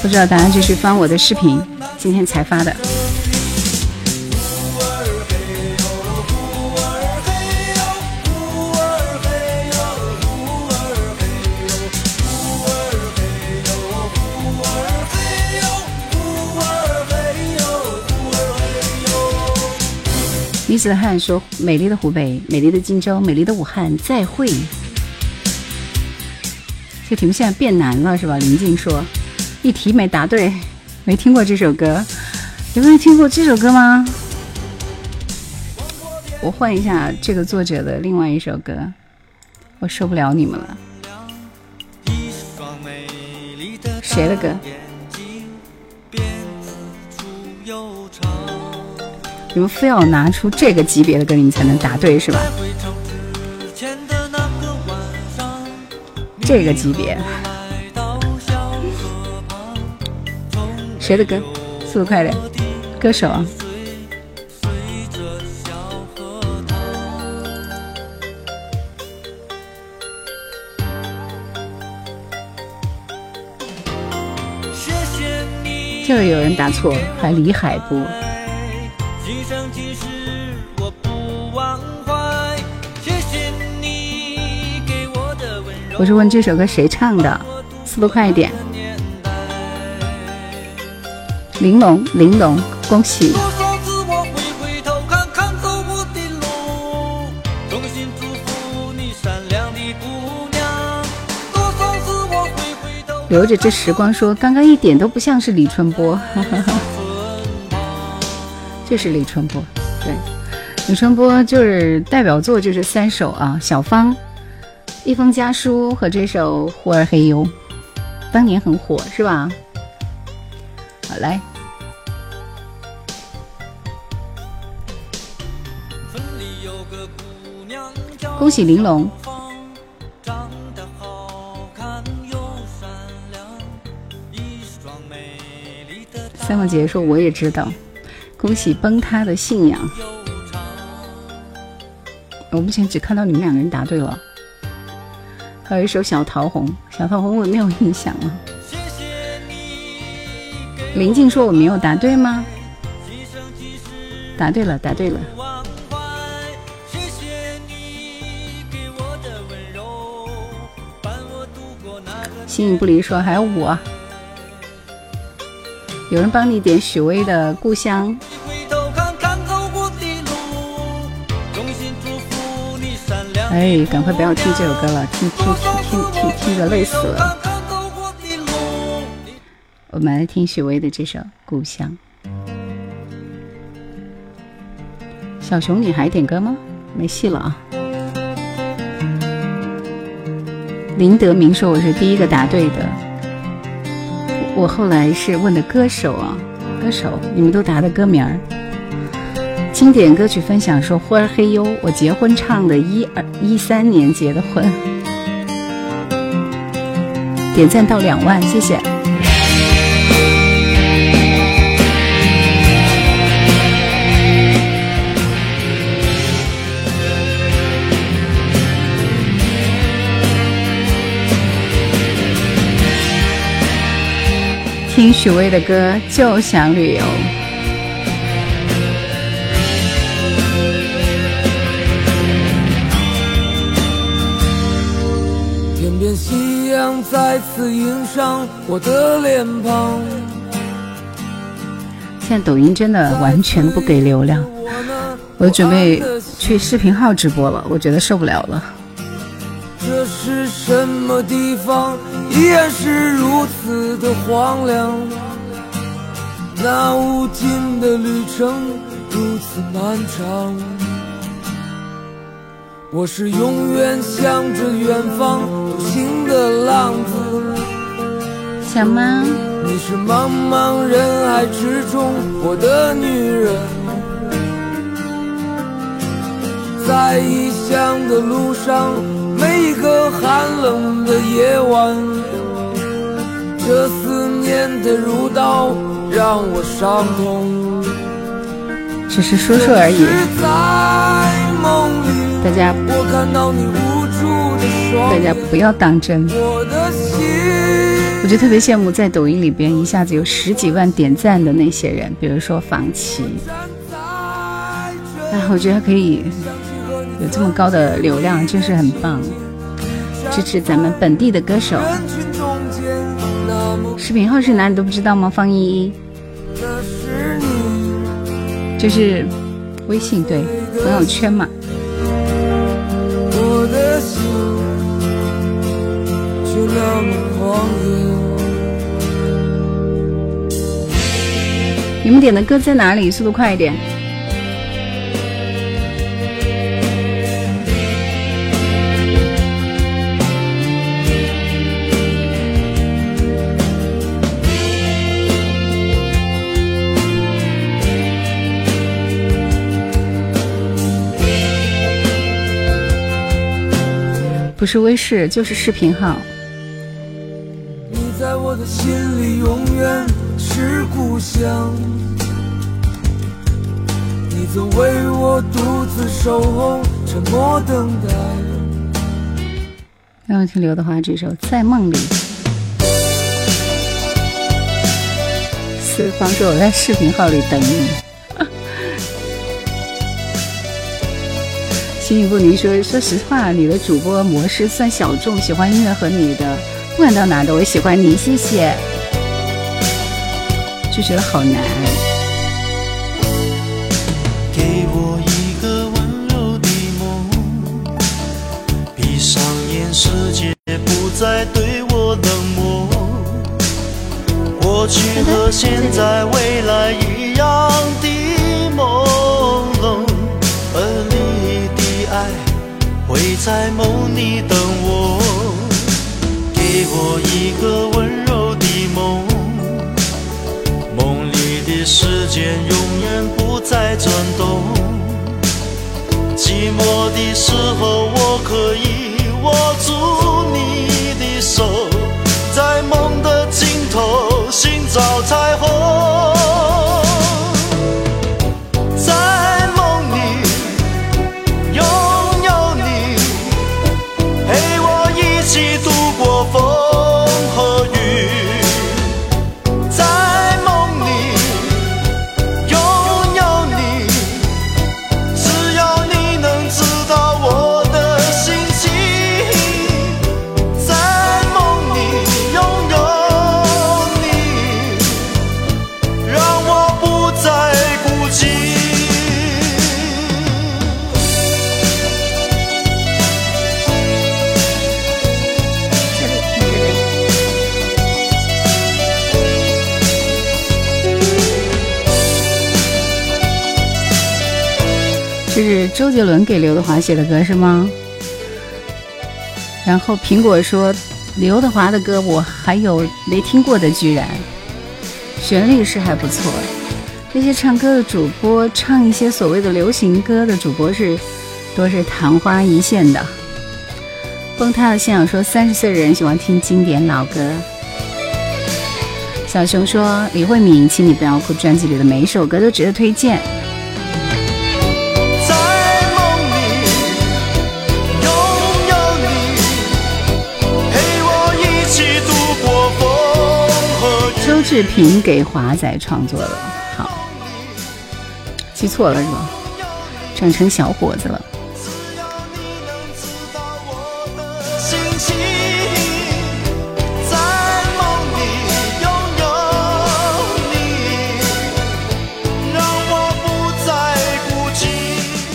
不知道大家继续翻我的视频，今天才发的。女子汉说：“美丽的湖北，美丽的荆州，美丽的武汉，再会。”这题目现在变难了，是吧？林静说：“一题没答对，没听过这首歌，有没有听过这首歌吗？”我换一下这个作者的另外一首歌，我受不了你们了。谁的歌？你们非要拿出这个级别的歌，你才能答对是吧？这个级别，<laughs> 谁的歌？速度快点！歌手啊！就有人答错，还李海波。我是问这首歌谁唱的，速度快一点。玲珑，玲珑，恭喜！留着这时光说，刚刚一点都不像是李春波，哈哈哈这是李春波，对，李春波就是代表作就是三首啊，小芳。一封家书和这首《呼儿嘿哟》，当年很火，是吧？好来，恭喜玲珑。三梦姐姐说我也知道，恭喜崩塌的信仰。我目前只看到你们两个人答对了。还有一首《小桃红》，《小桃红》我没有印象了。林静说我没有答对吗？答对了，答对了。形影不离说还有我，有人帮你点许巍的《故乡》，哎，赶快不要听这首歌了，听听听听听听的累死了。我们来听许巍的这首《故乡》。小熊你还点歌吗？没戏了啊！林德明说我是第一个答对的，我后来是问的歌手啊，歌手，你们都答的歌名儿。经典歌曲分享说：“呼儿嘿哟，我结婚唱的，一二一三年结的婚。”点赞到两万，谢谢。听许巍的歌就想旅游。阳再次映上我的脸庞。现在抖音真的完全不给流量，我准备去视频号直播了，我觉得受不了了。这是什么地方？依然是如此的荒凉。那无尽的旅程如此漫长。我是永远向着远方独。行的浪子，小猫。你是茫茫人海之中我的女人，在异乡的路上，每一个寒冷的夜晚，这思念的如刀让我伤痛。只是说说而已，大家。我看到你大家不要当真，我就特别羡慕在抖音里边一下子有十几万点赞的那些人，比如说房琪，哎，我觉得可以有这么高的流量，真是很棒，支持咱们本地的歌手。视频号是哪里都不知道吗？方依依，就是微信对朋友圈嘛。你们点的歌在哪里？速度快一点！不是微视，就是视频号。心里永远是故乡。你总为我独自守候，沉默等待。让我听刘德华这首《在梦里》。四方说我在视频号里等你。新一步，您说，说实话，你的主播模式算小众，喜欢音乐和你的。不管到哪都我喜欢你，谢谢。就觉得好难。给我一个温柔的梦，闭上眼，世界不再对我冷漠。过去和现在，未来一样的朦胧，而你的爱会在梦里等我。给我一个温柔的梦，梦里的时间永远不再转动。寂寞的时候，我可以握住你的手，在梦的尽头寻找彩杰伦给刘德华写的歌是吗？然后苹果说刘德华的歌我还有没听过的，居然旋律是还不错。那些唱歌的主播唱一些所谓的流行歌的主播是都是昙花一现的。崩塌的信仰说三十岁的人喜欢听经典老歌。小熊说李慧敏，请你不要哭，专辑里的每一首歌都值得推荐。志平给华仔创作的，好，记错了是吧？长成小伙子了。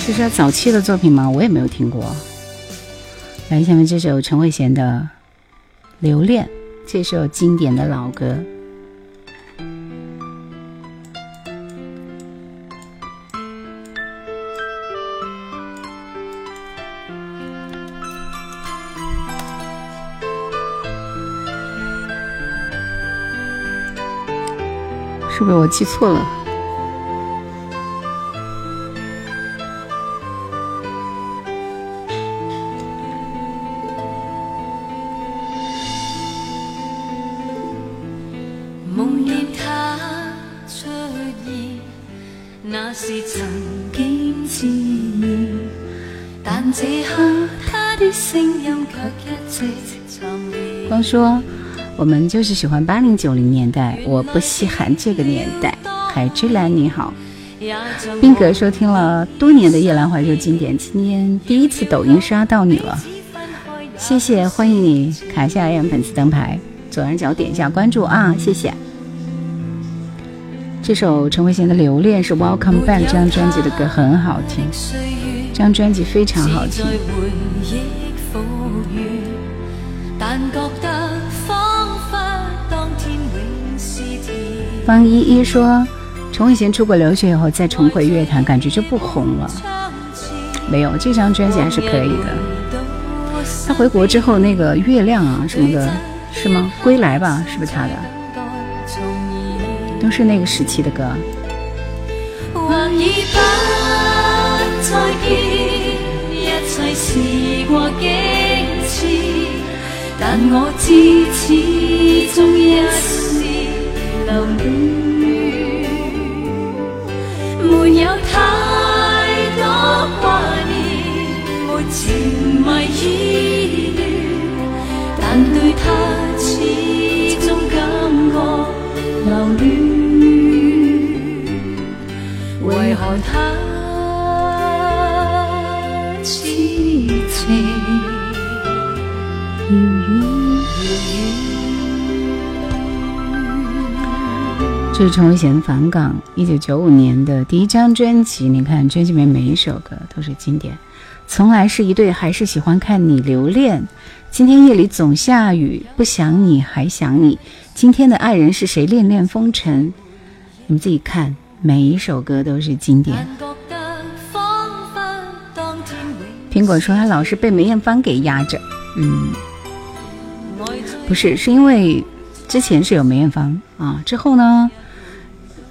这是他早期的作品吗？我也没有听过。来，下面这首陈慧娴的《留恋》，这首经典的老歌。我记错了？就是喜欢八零九零年代，我不稀罕这个年代。海之蓝你好，斌哥收听了多年的夜兰怀旧经典，今天第一次抖音刷到你了，谢谢，欢迎你卡下 AM 粉丝灯牌，左上角点一下关注啊，谢谢。这首陈慧娴的《留恋》是 Welcome Back 这张专辑的歌，很好听，这张专辑非常好听。方依依说：“从以前出国留学以后再重回乐坛，感觉就不红了。没有这张专辑还是可以的。他回国之后那个月亮啊什么的，是吗？归来吧，是不是他的？都是那个时期的歌。”但我知始终一。留恋，没有太多挂念，没情迷依恋，但对他始终感觉留恋。为何他是陈慧娴返港一九九五年的第一张专辑，你看专辑里面每一首歌都是经典。从来是一对，还是喜欢看你留恋。今天夜里总下雨，不想你还想你。今天的爱人是谁？恋恋风尘。你们自己看，每一首歌都是经典。苹果说他老是被梅艳芳给压着，嗯，不是，是因为之前是有梅艳芳啊，之后呢？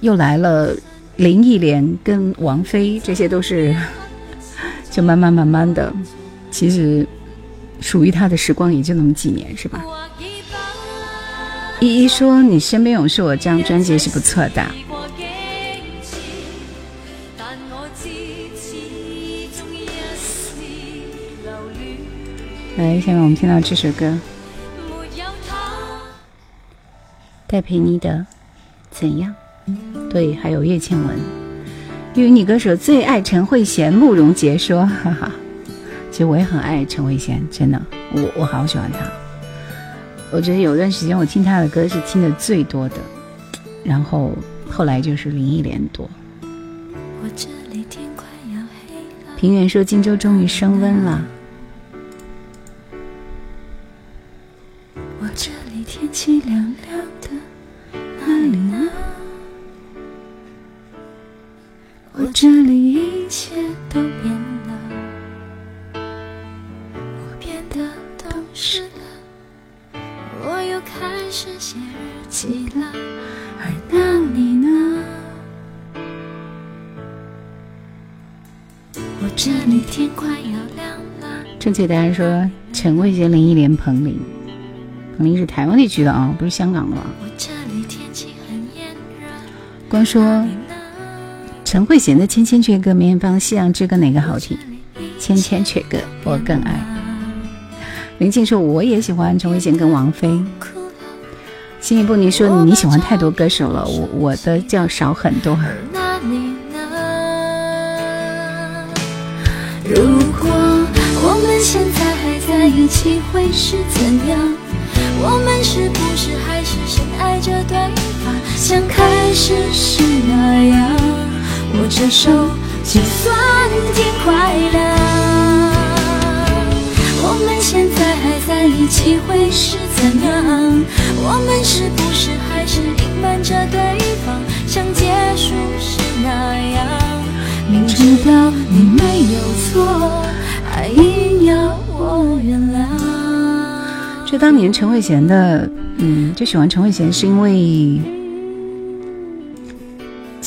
又来了林忆莲跟王菲，这些都是 <laughs> 就慢慢慢慢的，其实属于他的时光也就那么几年，是吧？依依说你身边有是我这张专辑是不错的。来，下面我们听到这首歌，戴佩妮的《怎样》。对，还有叶倩文，粤语女歌手最爱陈慧娴。慕容杰说：“哈哈，其实我也很爱陈慧娴，真的，我我好喜欢她。我觉得有段时间我听她的歌是听的最多的，然后后来就是林忆莲多。”平原说：“荆州终于升温了。”我这里天气凉凉的，哪里呢？我这里一切都变了，我变得懂事了，我又开始写日记了，而那你呢？我这里天快要亮了。正确答案说陈慧娴、林忆莲、彭羚，彭羚是台湾地区的啊，不是香港的吧？我这里天气很炎热。光说。陈慧娴的《千千阙歌》，梅艳芳《夕阳之歌》哪个好听？《千千阙歌》我更爱。林静说我也喜欢陈慧娴跟王菲。新一步你说你喜欢太多歌手了，我我的叫少很多。如果我们现在还在一起，会是怎样？我们是不是还是深爱着对方，像开始时那样？握着手，就算天快亮。我们现在还在一起，会是怎样？我们是不是还是隐瞒着对方，像结束时那样？明知道你没有错，还硬要我原谅。就当年陈慧娴的，嗯，就喜欢陈慧娴，是因为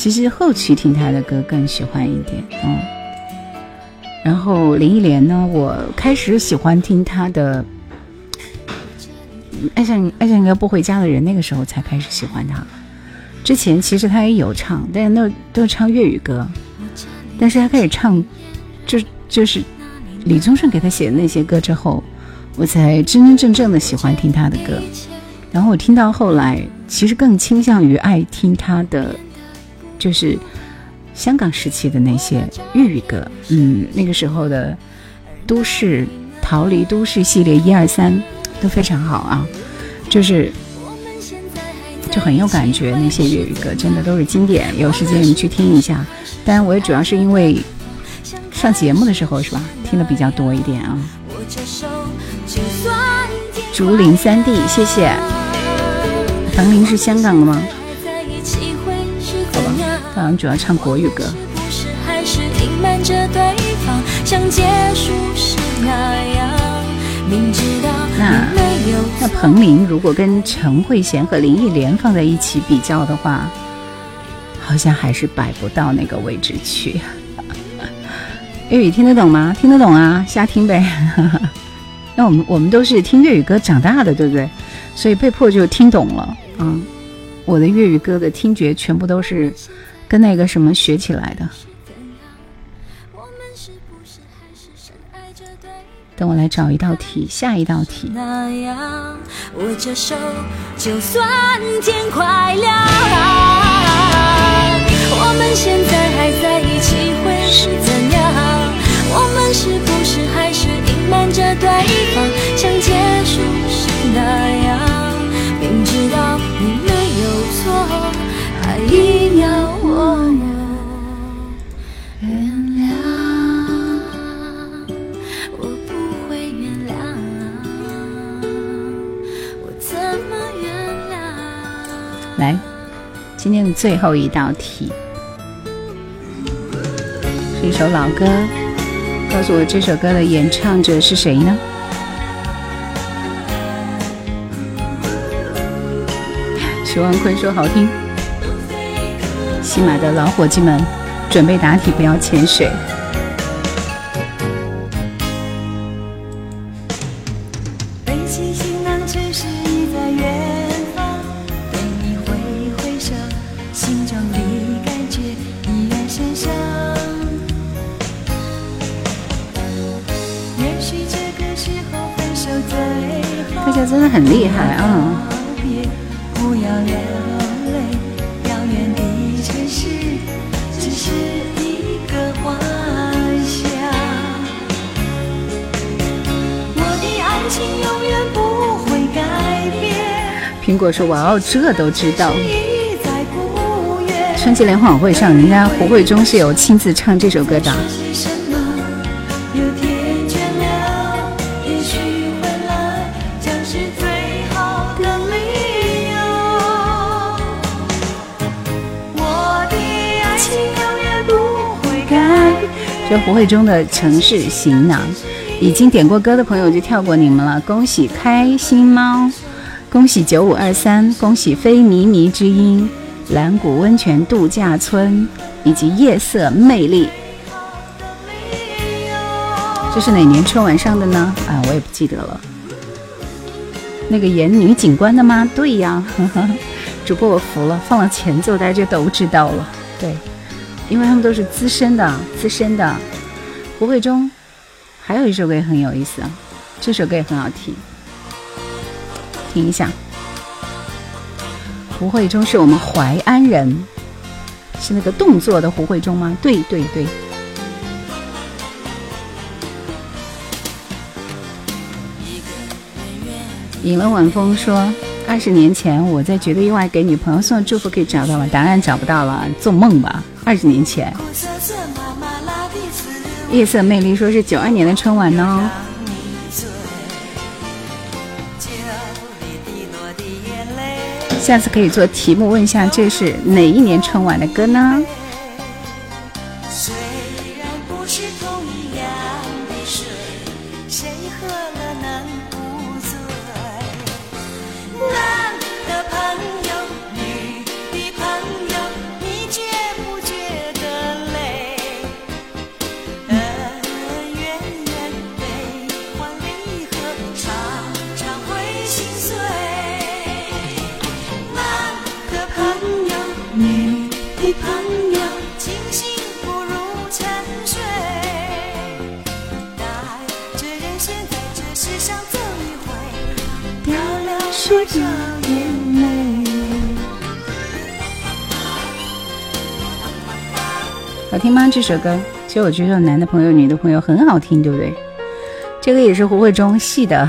其实后期听他的歌更喜欢一点，嗯。然后林忆莲呢，我开始喜欢听她的《爱上爱上一个不回家的人》，那个时候才开始喜欢她。之前其实她也有唱，但是那都是唱粤语歌。但是她开始唱，就就是李宗盛给她写的那些歌之后。我才真真正正的喜欢听他的歌，然后我听到后来，其实更倾向于爱听他的，就是香港时期的那些粤语歌。嗯，那个时候的都市逃离都市系列一二三都非常好啊，就是就很有感觉，那些粤语歌真的都是经典。有时间你去听一下。当然，我也主要是因为上节目的时候是吧，听的比较多一点啊。竹林三弟，谢谢。唐林是香港的吗？好像主要唱国语歌。那那彭羚如果跟陈慧娴和林忆莲放在一起比较的话，好像还是摆不到那个位置去。<laughs> 粤语听得懂吗？听得懂啊，瞎听呗。<laughs> 那我们我们都是听粤语歌长大的，对不对？所以被迫就听懂了啊！我的粤语歌的听觉全部都是跟那个什么学起来的。等我来找一道题，下一道题。那样握着手，就算天快亮。我们现在还在一起会是怎样？我们是不是还是隐？瞒着对方，最后一道题，是一首老歌。告诉我这首歌的演唱者是谁呢？徐万坤说好听。喜马的老伙计们，准备答题，不要潜水。说：“哇哦，这都知道。”春节联欢晚会上，人家胡慧中是有亲自唱这首歌的。这胡慧中的城市行囊，已经点过歌的朋友就跳过你们了，恭喜开心猫，恭喜九五二三，恭喜非靡靡之音，蓝谷温泉度假村以及夜色魅力。这是哪年春晚上的呢？啊，我也不记得了。那个演女警官的吗？对呀，<laughs> 主播我服了，放了前奏大家就都知道了。对，因为他们都是资深的，资深的。胡慧中，还有一首歌也很有意思啊，这首歌也很好听，听一下。胡慧中是我们淮安人，是那个动作的胡慧中吗？对对对。引了晚风说，二十年前我在绝对意外给女朋友送祝福可以找到吗？答案找不到了，做梦吧！二十年前。夜色魅力说是九二年的春晚呢。下次可以做题目问一下，这是哪一年春晚的歌呢？实我觉得男的朋友、女的朋友很好听，对不对？这个也是胡慧中系的，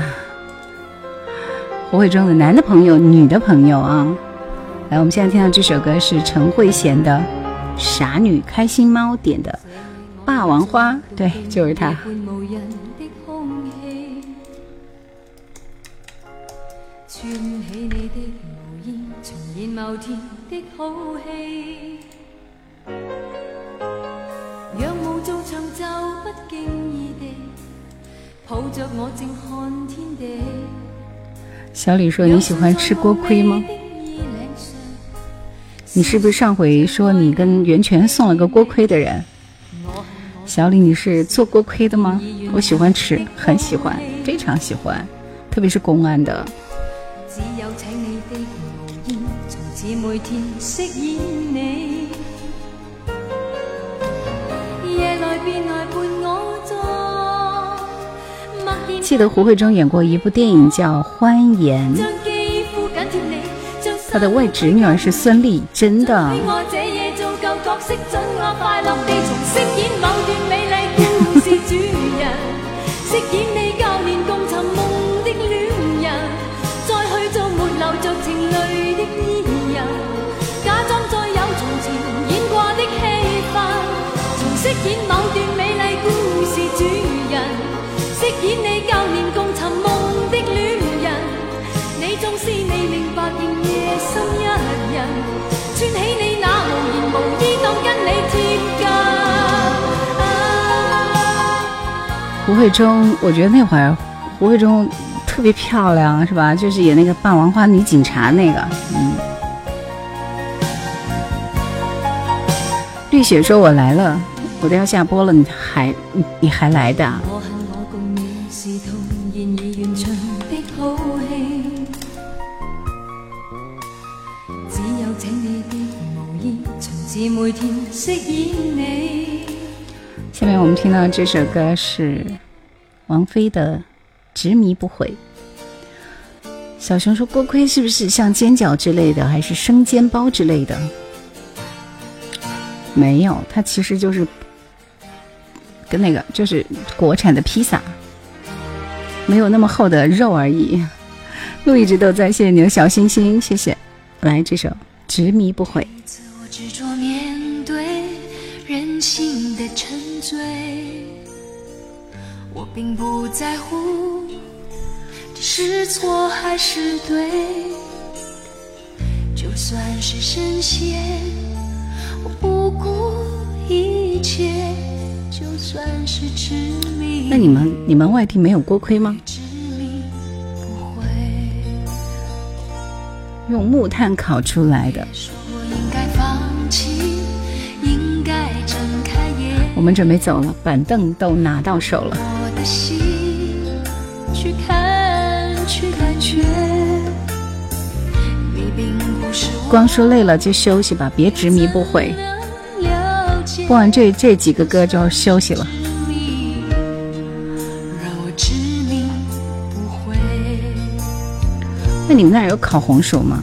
胡慧中的男的朋友、女的朋友啊。来，我们现在听到这首歌是陈慧娴的《傻女》，开心猫点的《霸王花》，对，就是他他。小李说：“你喜欢吃锅盔吗？你是不是上回说你跟袁泉送了个锅盔的人？小李，你是做锅盔的吗？我喜欢吃，很喜欢，非常喜欢，特别是公安的。”记得胡慧中演过一部电影叫《欢颜》，她的外侄女儿是孙俪，真的。胡慧中，我觉得那会儿胡慧中特别漂亮，是吧？就是演那个霸王花女警察那个，嗯。绿雪说：“我来了，我都要下播了，你还你还来的？”每天饰演你我们听到这首歌是王菲的《执迷不悔》。小熊说：“锅盔是不是像煎饺之类的，还是生煎包之类的？”没有，它其实就是跟那个就是国产的披萨，没有那么厚的肉而已。路一直都在，谢谢你的小心心，谢谢。来这首《执迷不悔》。我并不在乎这是错还是对，就算是神仙，我不顾一切。就算是执迷。那你们你们外地没有锅盔吗？用木炭烤出来的。我们准备走了，板凳都拿到手了。光说累了就休息吧，别执迷不悔。播完这这几个歌就休息了。那你们那儿有烤红薯吗？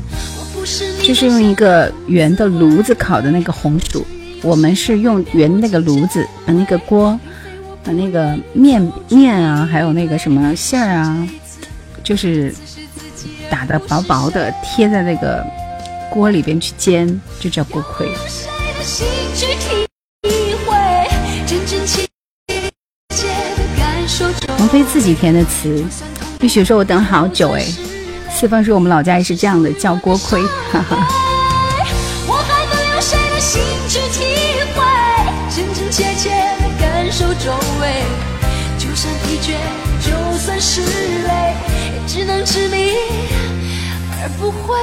就是用一个圆的炉子烤的那个红薯。我们是用圆那个炉子，把那个锅，把那个面面啊，还有那个什么馅儿啊，就是打的薄薄的，贴在那个锅里边去煎，就叫锅盔。王菲自己填的词，玉雪说：“我等好久。”哎，四方说：“我们老家也是这样的，叫锅盔。”哈哈。周围，就算疲倦，就算是累，也只能执迷而不悔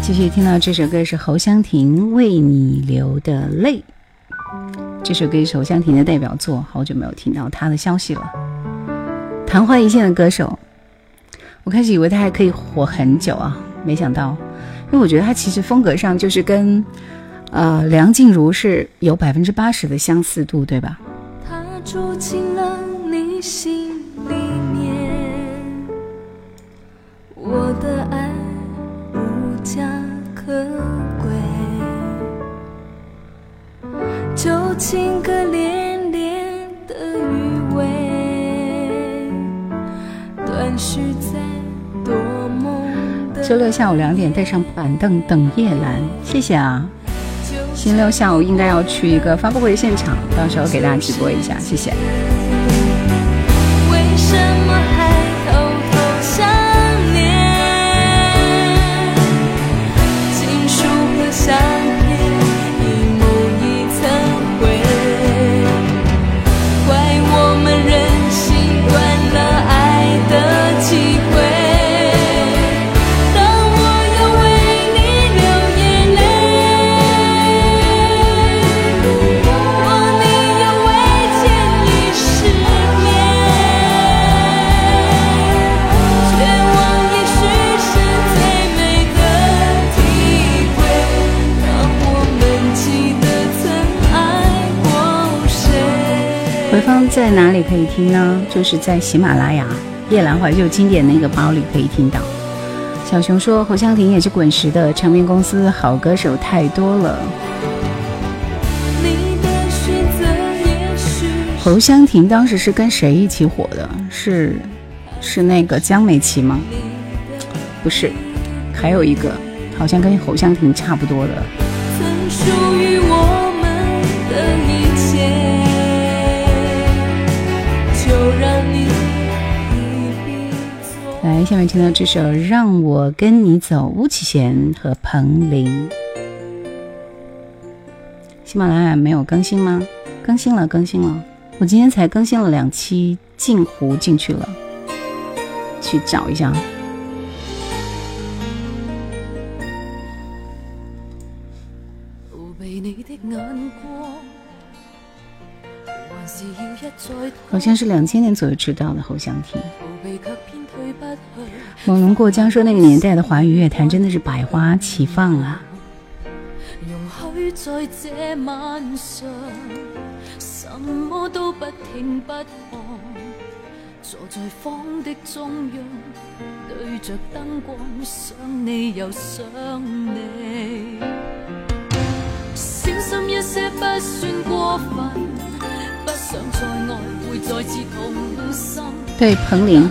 继续听到这首歌是侯湘婷为你流的泪，这首歌是侯湘婷的代表作，好久没有听到她的消息了。昙花一现的歌手，我开始以为他还可以火很久啊，没想到，因为我觉得他其实风格上就是跟呃梁静茹是有百分之八十的相似度，对吧？他住进了你心里面，我的爱无。价可贵，就情歌连周六下午两点带上板凳等叶兰，谢谢啊。星期六下午应该要去一个发布会现场，到时候给大家直播一下，谢谢。在哪里可以听呢？就是在喜马拉雅《夜阑怀旧经典》那个包里可以听到。小熊说：“侯湘婷也是滚石的唱片公司，好歌手太多了。”侯湘婷当时是跟谁一起火的？是是那个江美琪吗？不是，还有一个好像跟侯湘婷差不多的。来，下面听到这首《让我跟你走》，巫启贤和彭羚。喜马拉雅没有更新吗？更新了，更新了。我今天才更新了两期，镜湖进去了，去找一下。好像是两千年左右出道的侯湘婷。猛龙过江说那个年代的华语乐坛真的是百花齐放啊。坐在房的中央，对着灯光，想你又想你。小心一些不算过分。不想再爱会再次痛心对彭羚，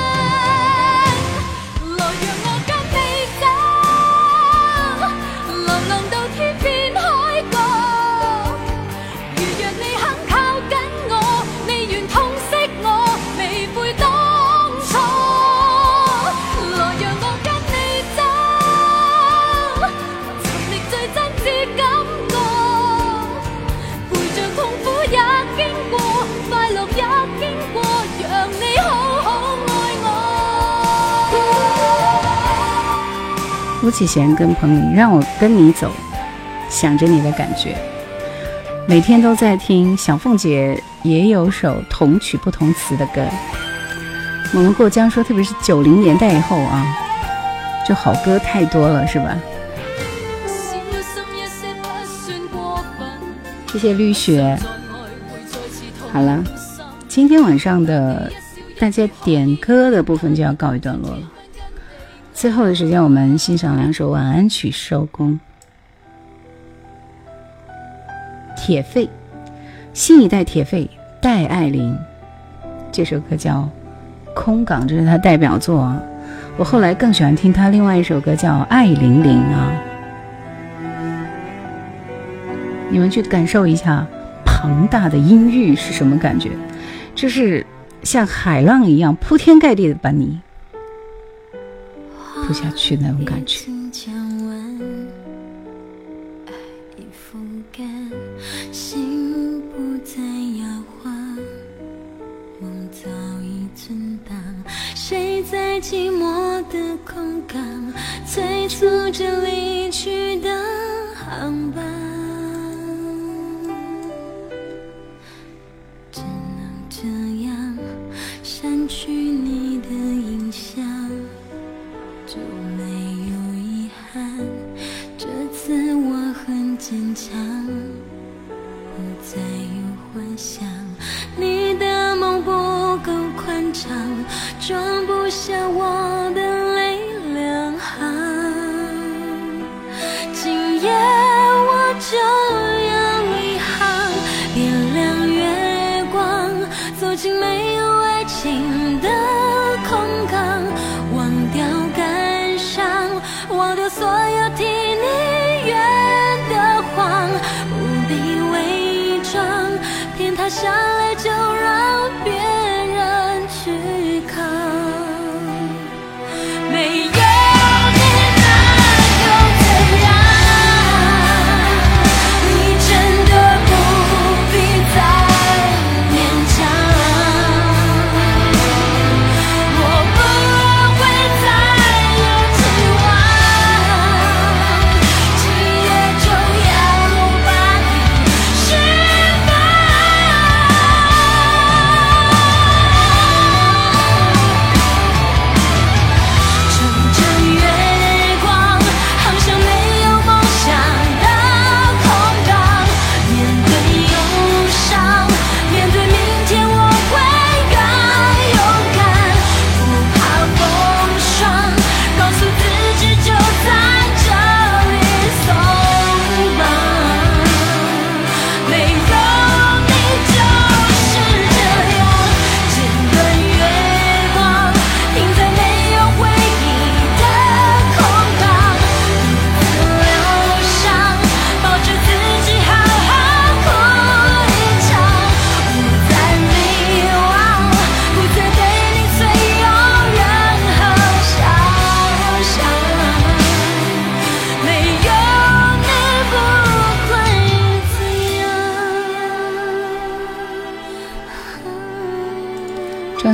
起弦跟彭羚，让我跟你走，想着你的感觉。每天都在听小凤姐也有首同曲不同词的歌。我们过江说，特别是九零年代以后啊，就好歌太多了，是吧？谢谢绿雪。好了，今天晚上的大家点歌的部分就要告一段落了。最后的时间，我们欣赏两首晚安曲收工。铁肺，新一代铁肺戴爱玲，这首歌叫《空港》，这是他代表作。我后来更喜欢听他另外一首歌叫《爱玲玲》啊。你们去感受一下庞大的音域是什么感觉，就是像海浪一样铺天盖地的把你不下去那种感觉。谁在寂寞的空港催促着离去的航班？坚强，不再有幻想。你的梦不够宽敞。装不下我的泪两行，今夜我就要离航，点亮月光，走进没有爱情的空港，忘掉感伤，忘掉所有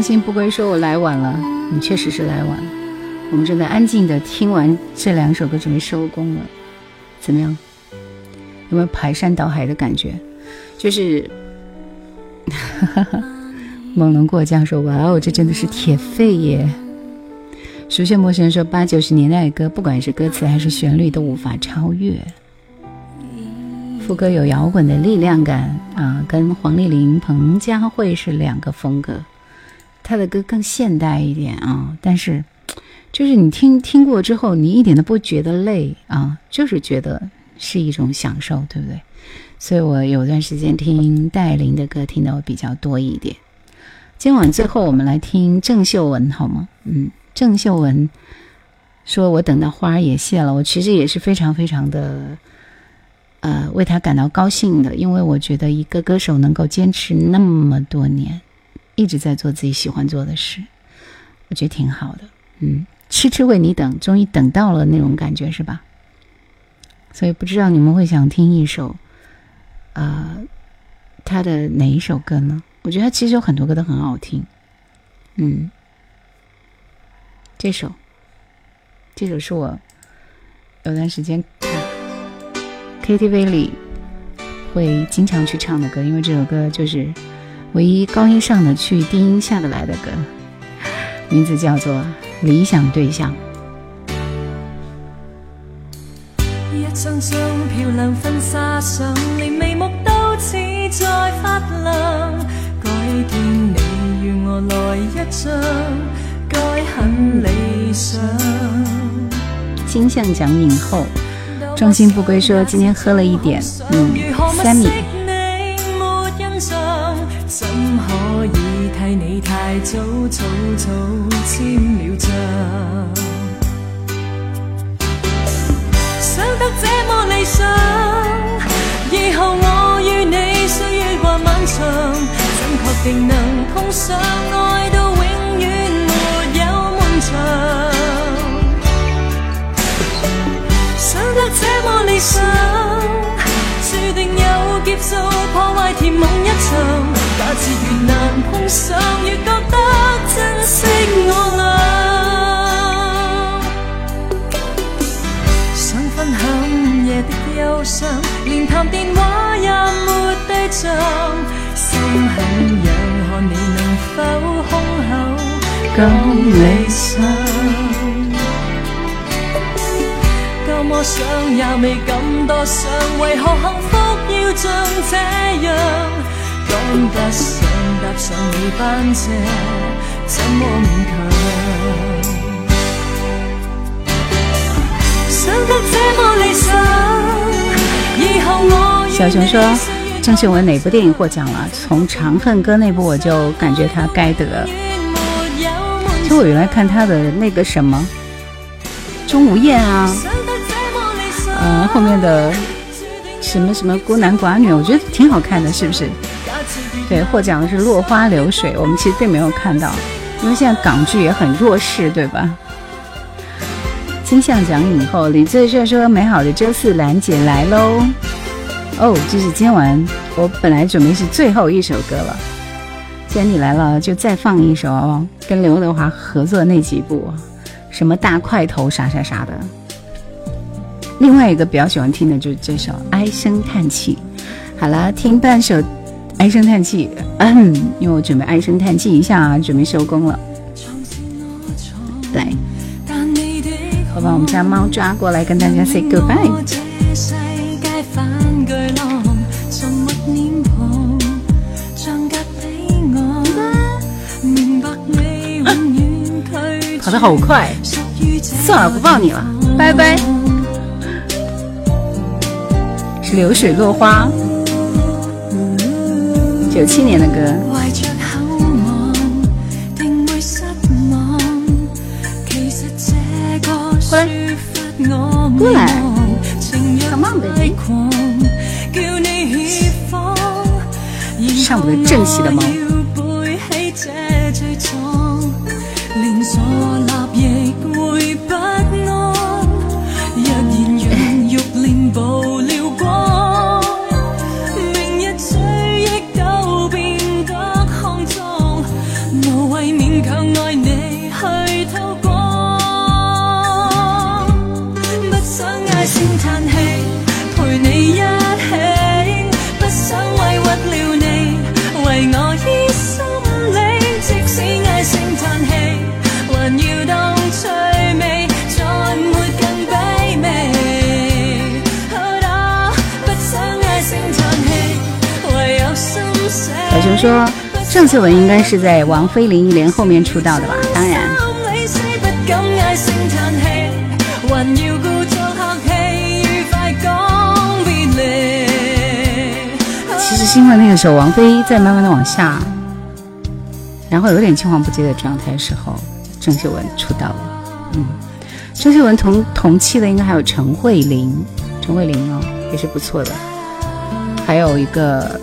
心不归说：“我来晚了，你确实是来晚了。我们正在安静的听完这两首歌，准备收工了。怎么样？有没有排山倒海的感觉？就是 <laughs> 猛龙过江说：‘哇哦，这真的是铁肺耶！’熟悉陌生人说：‘八九十年代的歌，不管是歌词还是旋律，都无法超越。副歌有摇滚的力量感啊，跟黄丽玲、彭佳慧是两个风格。’他的歌更现代一点啊，但是，就是你听听过之后，你一点都不觉得累啊，就是觉得是一种享受，对不对？所以我有段时间听戴琳的歌听的比较多一点。今晚最后我们来听郑秀文好吗？嗯，郑秀文说：“我等到花儿也谢了。”我其实也是非常非常的，呃，为他感到高兴的，因为我觉得一个歌手能够坚持那么多年。一直在做自己喜欢做的事，我觉得挺好的。嗯，痴痴为你等，终于等到了那种感觉是吧？所以不知道你们会想听一首，呃，他的哪一首歌呢？我觉得他其实有很多歌都很好听。嗯，这首，这首是我有段时间 KTV 里会经常去唱的歌，因为这首歌就是唯一高音上的去、低音下得来的歌，名字叫做《理想对象》。一张张漂亮婚纱相，连眉目都似在发亮。改天你与我来一张，该很理想。金像奖影后众星不归说今天喝了一点，嗯，三米。早早早签了账？想得这么理想，以后我与你岁月还漫长，怎确定能碰上爱到永远没有漫长？想得这么理想，注定有劫数破坏甜梦一场。假设越难碰上，越觉得珍惜我俩。想分享午夜的忧伤，连谈电话也没对象。心很痒，看你能否空口讲理想。多么想也未敢多想，为何幸福要像这样？赶不上踏上你班车，怎么勉强？想得这么理想，以后我小熊说：“郑秀文哪部电影获奖了？从《长恨歌》那部我就感觉他该得。其实我原来看他的那个什么《钟无艳》啊，嗯，后面的什么什么孤男寡女，我觉得挺好看的，是不是？”对，获奖的是《落花流水》，我们其实并没有看到，因为现在港剧也很弱势，对吧？金像奖影后李最帅说：“美好的周四，兰姐来喽！”哦，这是今晚我本来准备是最后一首歌了，既然你来了，就再放一首跟刘德华合作那几部，什么大块头啥啥啥的。另外一个比较喜欢听的就是这首《唉声叹气》。好了，听半首。唉声叹气，嗯，<coughs> 因为我准备唉声叹气一下，准备收工了。来，我把我们家猫抓过来跟大家 say goodbye。跑得好快，算了，不抱你了，拜拜。是流水落花。九七年的歌。过来，过来，Come on baby。上我的正气的猫。说郑秀文应该是在王菲林忆莲后面出道的吧？当然。其实新闻那个时候，王菲在慢慢的往下，然后有点青黄不接的状态时候，郑秀文出道了。嗯，郑秀文同同期的应该还有陈慧琳，陈慧琳哦也是不错的，还有一个。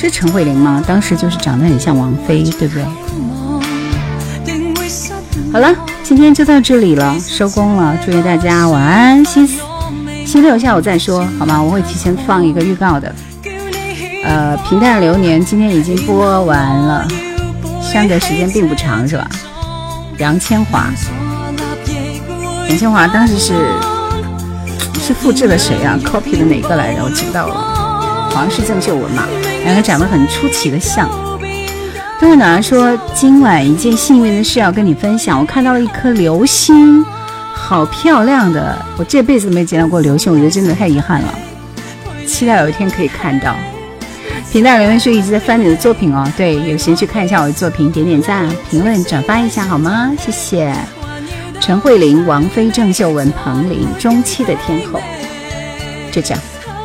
是陈慧琳吗？当时就是长得很像王菲，对不对？好了，今天就到这里了，收工了。祝愿大家晚安，星星期六下午再说，好吗？我会提前放一个预告的。呃，平淡流年今天已经播完了，相隔时间并不长，是吧？杨千嬅，杨千华当时是是复制了谁啊？copy 的哪个来着？我记不到了，好像是郑秀文嘛。两个长得很出奇的像。冬暖儿说：“今晚一件幸运的事要跟你分享，我看到了一颗流星，好漂亮的！我这辈子没见到过流星，我觉得真的太遗憾了。期待有一天可以看到。”平淡留言说：“一直在翻你的作品哦，对，有时间去看一下我的作品，点点赞、评论、转发一下好吗？谢谢。”陈慧琳、王菲、郑秀文、彭羚，中期的天后，就这样，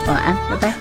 晚安，拜拜。